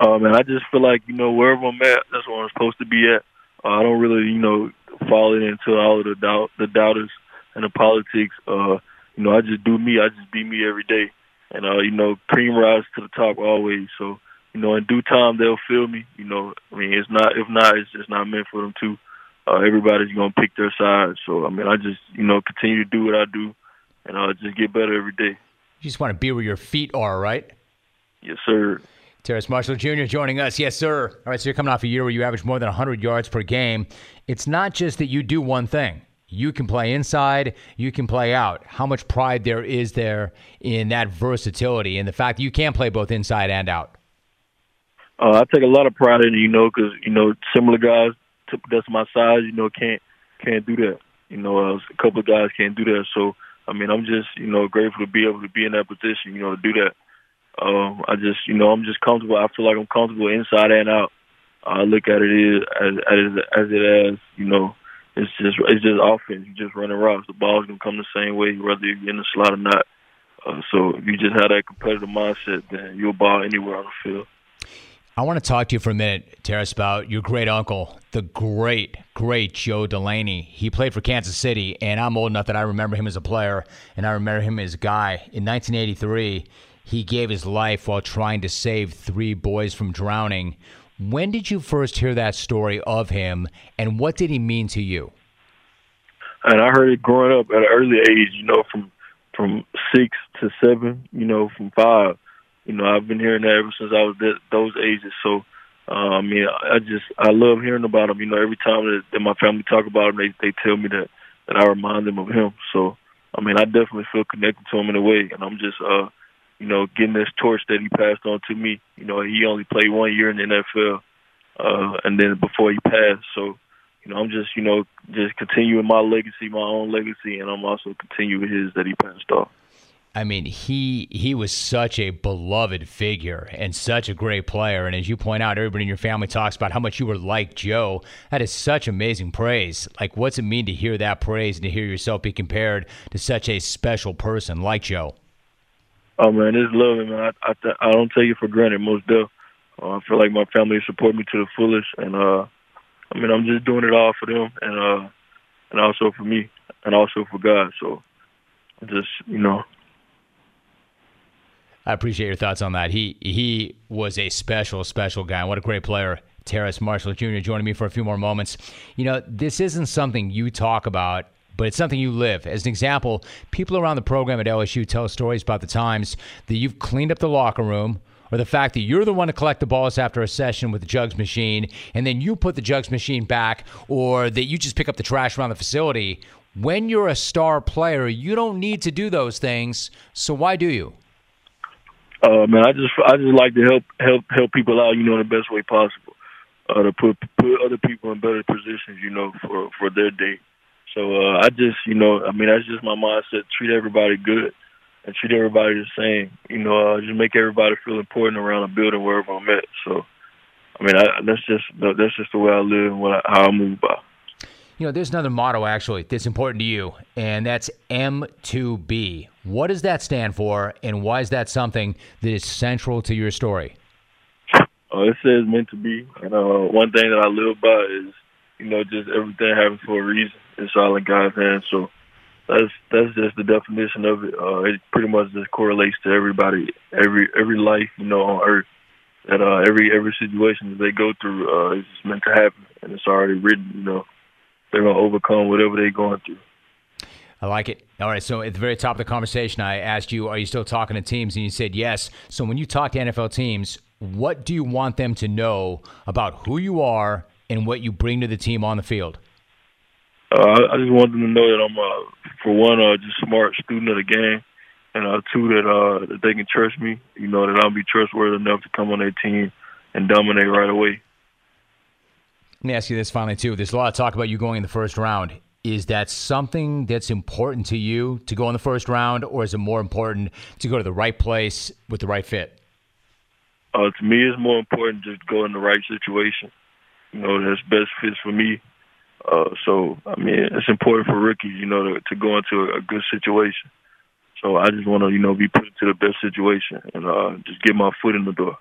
Uh, man, I just feel like, you know, wherever I'm at, that's where I'm supposed to be at. Uh, I don't really, you know, fall into all of the doubt, the doubters and the politics. Uh, you know, I just do me. I just be me every day. And, uh, you know, cream rise to the top always. So, you know, in due time, they'll feel me. You know, I mean, it's not, if not, it's just not meant for them to. Uh, everybody's to pick their side. So, I mean, I just, you know, continue to do what I do and uh, just get better every day. You just want to be where your feet are, right? Yes, sir. Terrace Marshall Jr. joining us. Yes, sir. All right, so you're coming off a year where you average more than 100 yards per game. It's not just that you do one thing. You can play inside, you can play out. How much pride there is there in that versatility and the fact that you can play both inside and out? Uh, I take a lot of pride in it, you know, because you know similar guys that's my size, you know, can't can't do that. You know, uh, a couple of guys can't do that. So I mean, I'm just you know grateful to be able to be in that position, you know, to do that. Um, I just you know I'm just comfortable. I feel like I'm comfortable inside and out. I look at it as as as it as you know. It's just it's just offense. You just running routes. The ball's gonna come the same way, whether you're in the slot or not. Uh, so if you just have that competitive mindset, then you'll ball anywhere on the field. I want to talk to you for a minute, Terrace, about your great uncle, the great, great Joe Delaney. He played for Kansas City, and I'm old enough that I remember him as a player, and I remember him as a guy. In 1983, he gave his life while trying to save three boys from drowning. When did you first hear that story of him, and what did he mean to you? And I heard it growing up at an early age, you know, from from six to seven, you know, from five you know, I've been hearing that ever since I was those ages. So, I mean, I just I love hearing about them. You know, every time that, that my family talk about them, they they tell me that that I remind them of him. So, I mean, I definitely feel connected to him in a way, and I'm just, uh, you know, getting this torch that he passed on to me. You know, he only played one year in the NFL, uh, and then before he passed, so you know, I'm just, you know, just continuing my legacy, my own legacy, and I'm also continuing his that he passed off. I mean, he he was such a beloved figure and such a great player. And as you point out, everybody in your family talks about how much you were like Joe. That is such amazing praise. Like, what's it mean to hear that praise and to hear yourself be compared to such a special person like Joe? Oh man, it's love, man. I I, I don't take it for granted, most definitely. Uh, I feel like my family support me to the fullest, and uh, I mean, I'm just doing it all for them, and uh, and also for me, and also for God. So, just you know, I appreciate your thoughts on that. He he was a special, special guy. What a great player. Terrace Marshall Jr. joining me for a few more moments. You know, this isn't something you talk about, but it's something you live. As an example, people around the program at LSU tell stories about the times that you've cleaned up the locker room, or the fact that you're the one to collect the balls after a session with the jugs machine, and then you put the jugs machine back, or that you just pick up the trash around the facility. When you're a star player, you don't need to do those things. So why do you? Uh, man, I just I just like to help help help people out, you know, in the best way possible. Uh, to put put other people in better positions, you know, for for their day. So uh, I just, you know, I mean, that's just my mindset. Treat everybody good and treat everybody the same. You know, uh, just make everybody feel important around the building wherever I'm at. So, I mean, I, that's just that's just the way I live and what I, how I move by. You know, there's another motto actually that's important to you, and that's M2B. What does that stand for, and why is that something that is central to your story? Uh, it says meant to be, and uh, one thing that I live by is, you know, just everything happens for a reason. It's all in God's hands. So that's that's just the definition of it. Uh, it pretty much just correlates to everybody, every every life, you know, on Earth. That uh, every every situation that they go through uh, is meant to happen, and it's already written. You know, they're gonna overcome whatever they're going through. I like it. All right. So at the very top of the conversation, I asked you, "Are you still talking to teams?" And you said yes. So when you talk to NFL teams, what do you want them to know about who you are and what you bring to the team on the field? Uh, I just want them to know that I'm, uh, for one, uh, just smart student of the game, and uh, two, that uh, that they can trust me. You know, that I'll be trustworthy enough to come on their team and dominate right away. Let me ask you this finally, too. There's a lot of talk about you going in the first round. Is that something that's important to you to go in the first round, or is it more important to go to the right place with the right fit? Uh, to me, it's more important to go in the right situation. You know, that's best fits for me. Uh, so, I mean, it's important for rookies, you know, to, to go into a, a good situation. So I just want to, you know, be put into the best situation and uh, just get my foot in the door.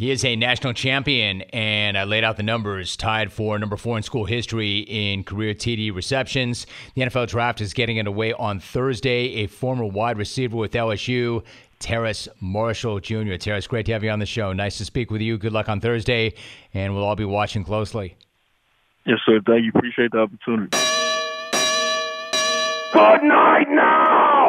He is a national champion, and I laid out the numbers, tied for number four in school history in career TD receptions. The NFL draft is getting underway on Thursday. A former wide receiver with LSU, Terrace Marshall Jr. Terrace, great to have you on the show. Nice to speak with you. Good luck on Thursday, and we'll all be watching closely. Yes, sir. Thank you. Appreciate the opportunity. Good night now!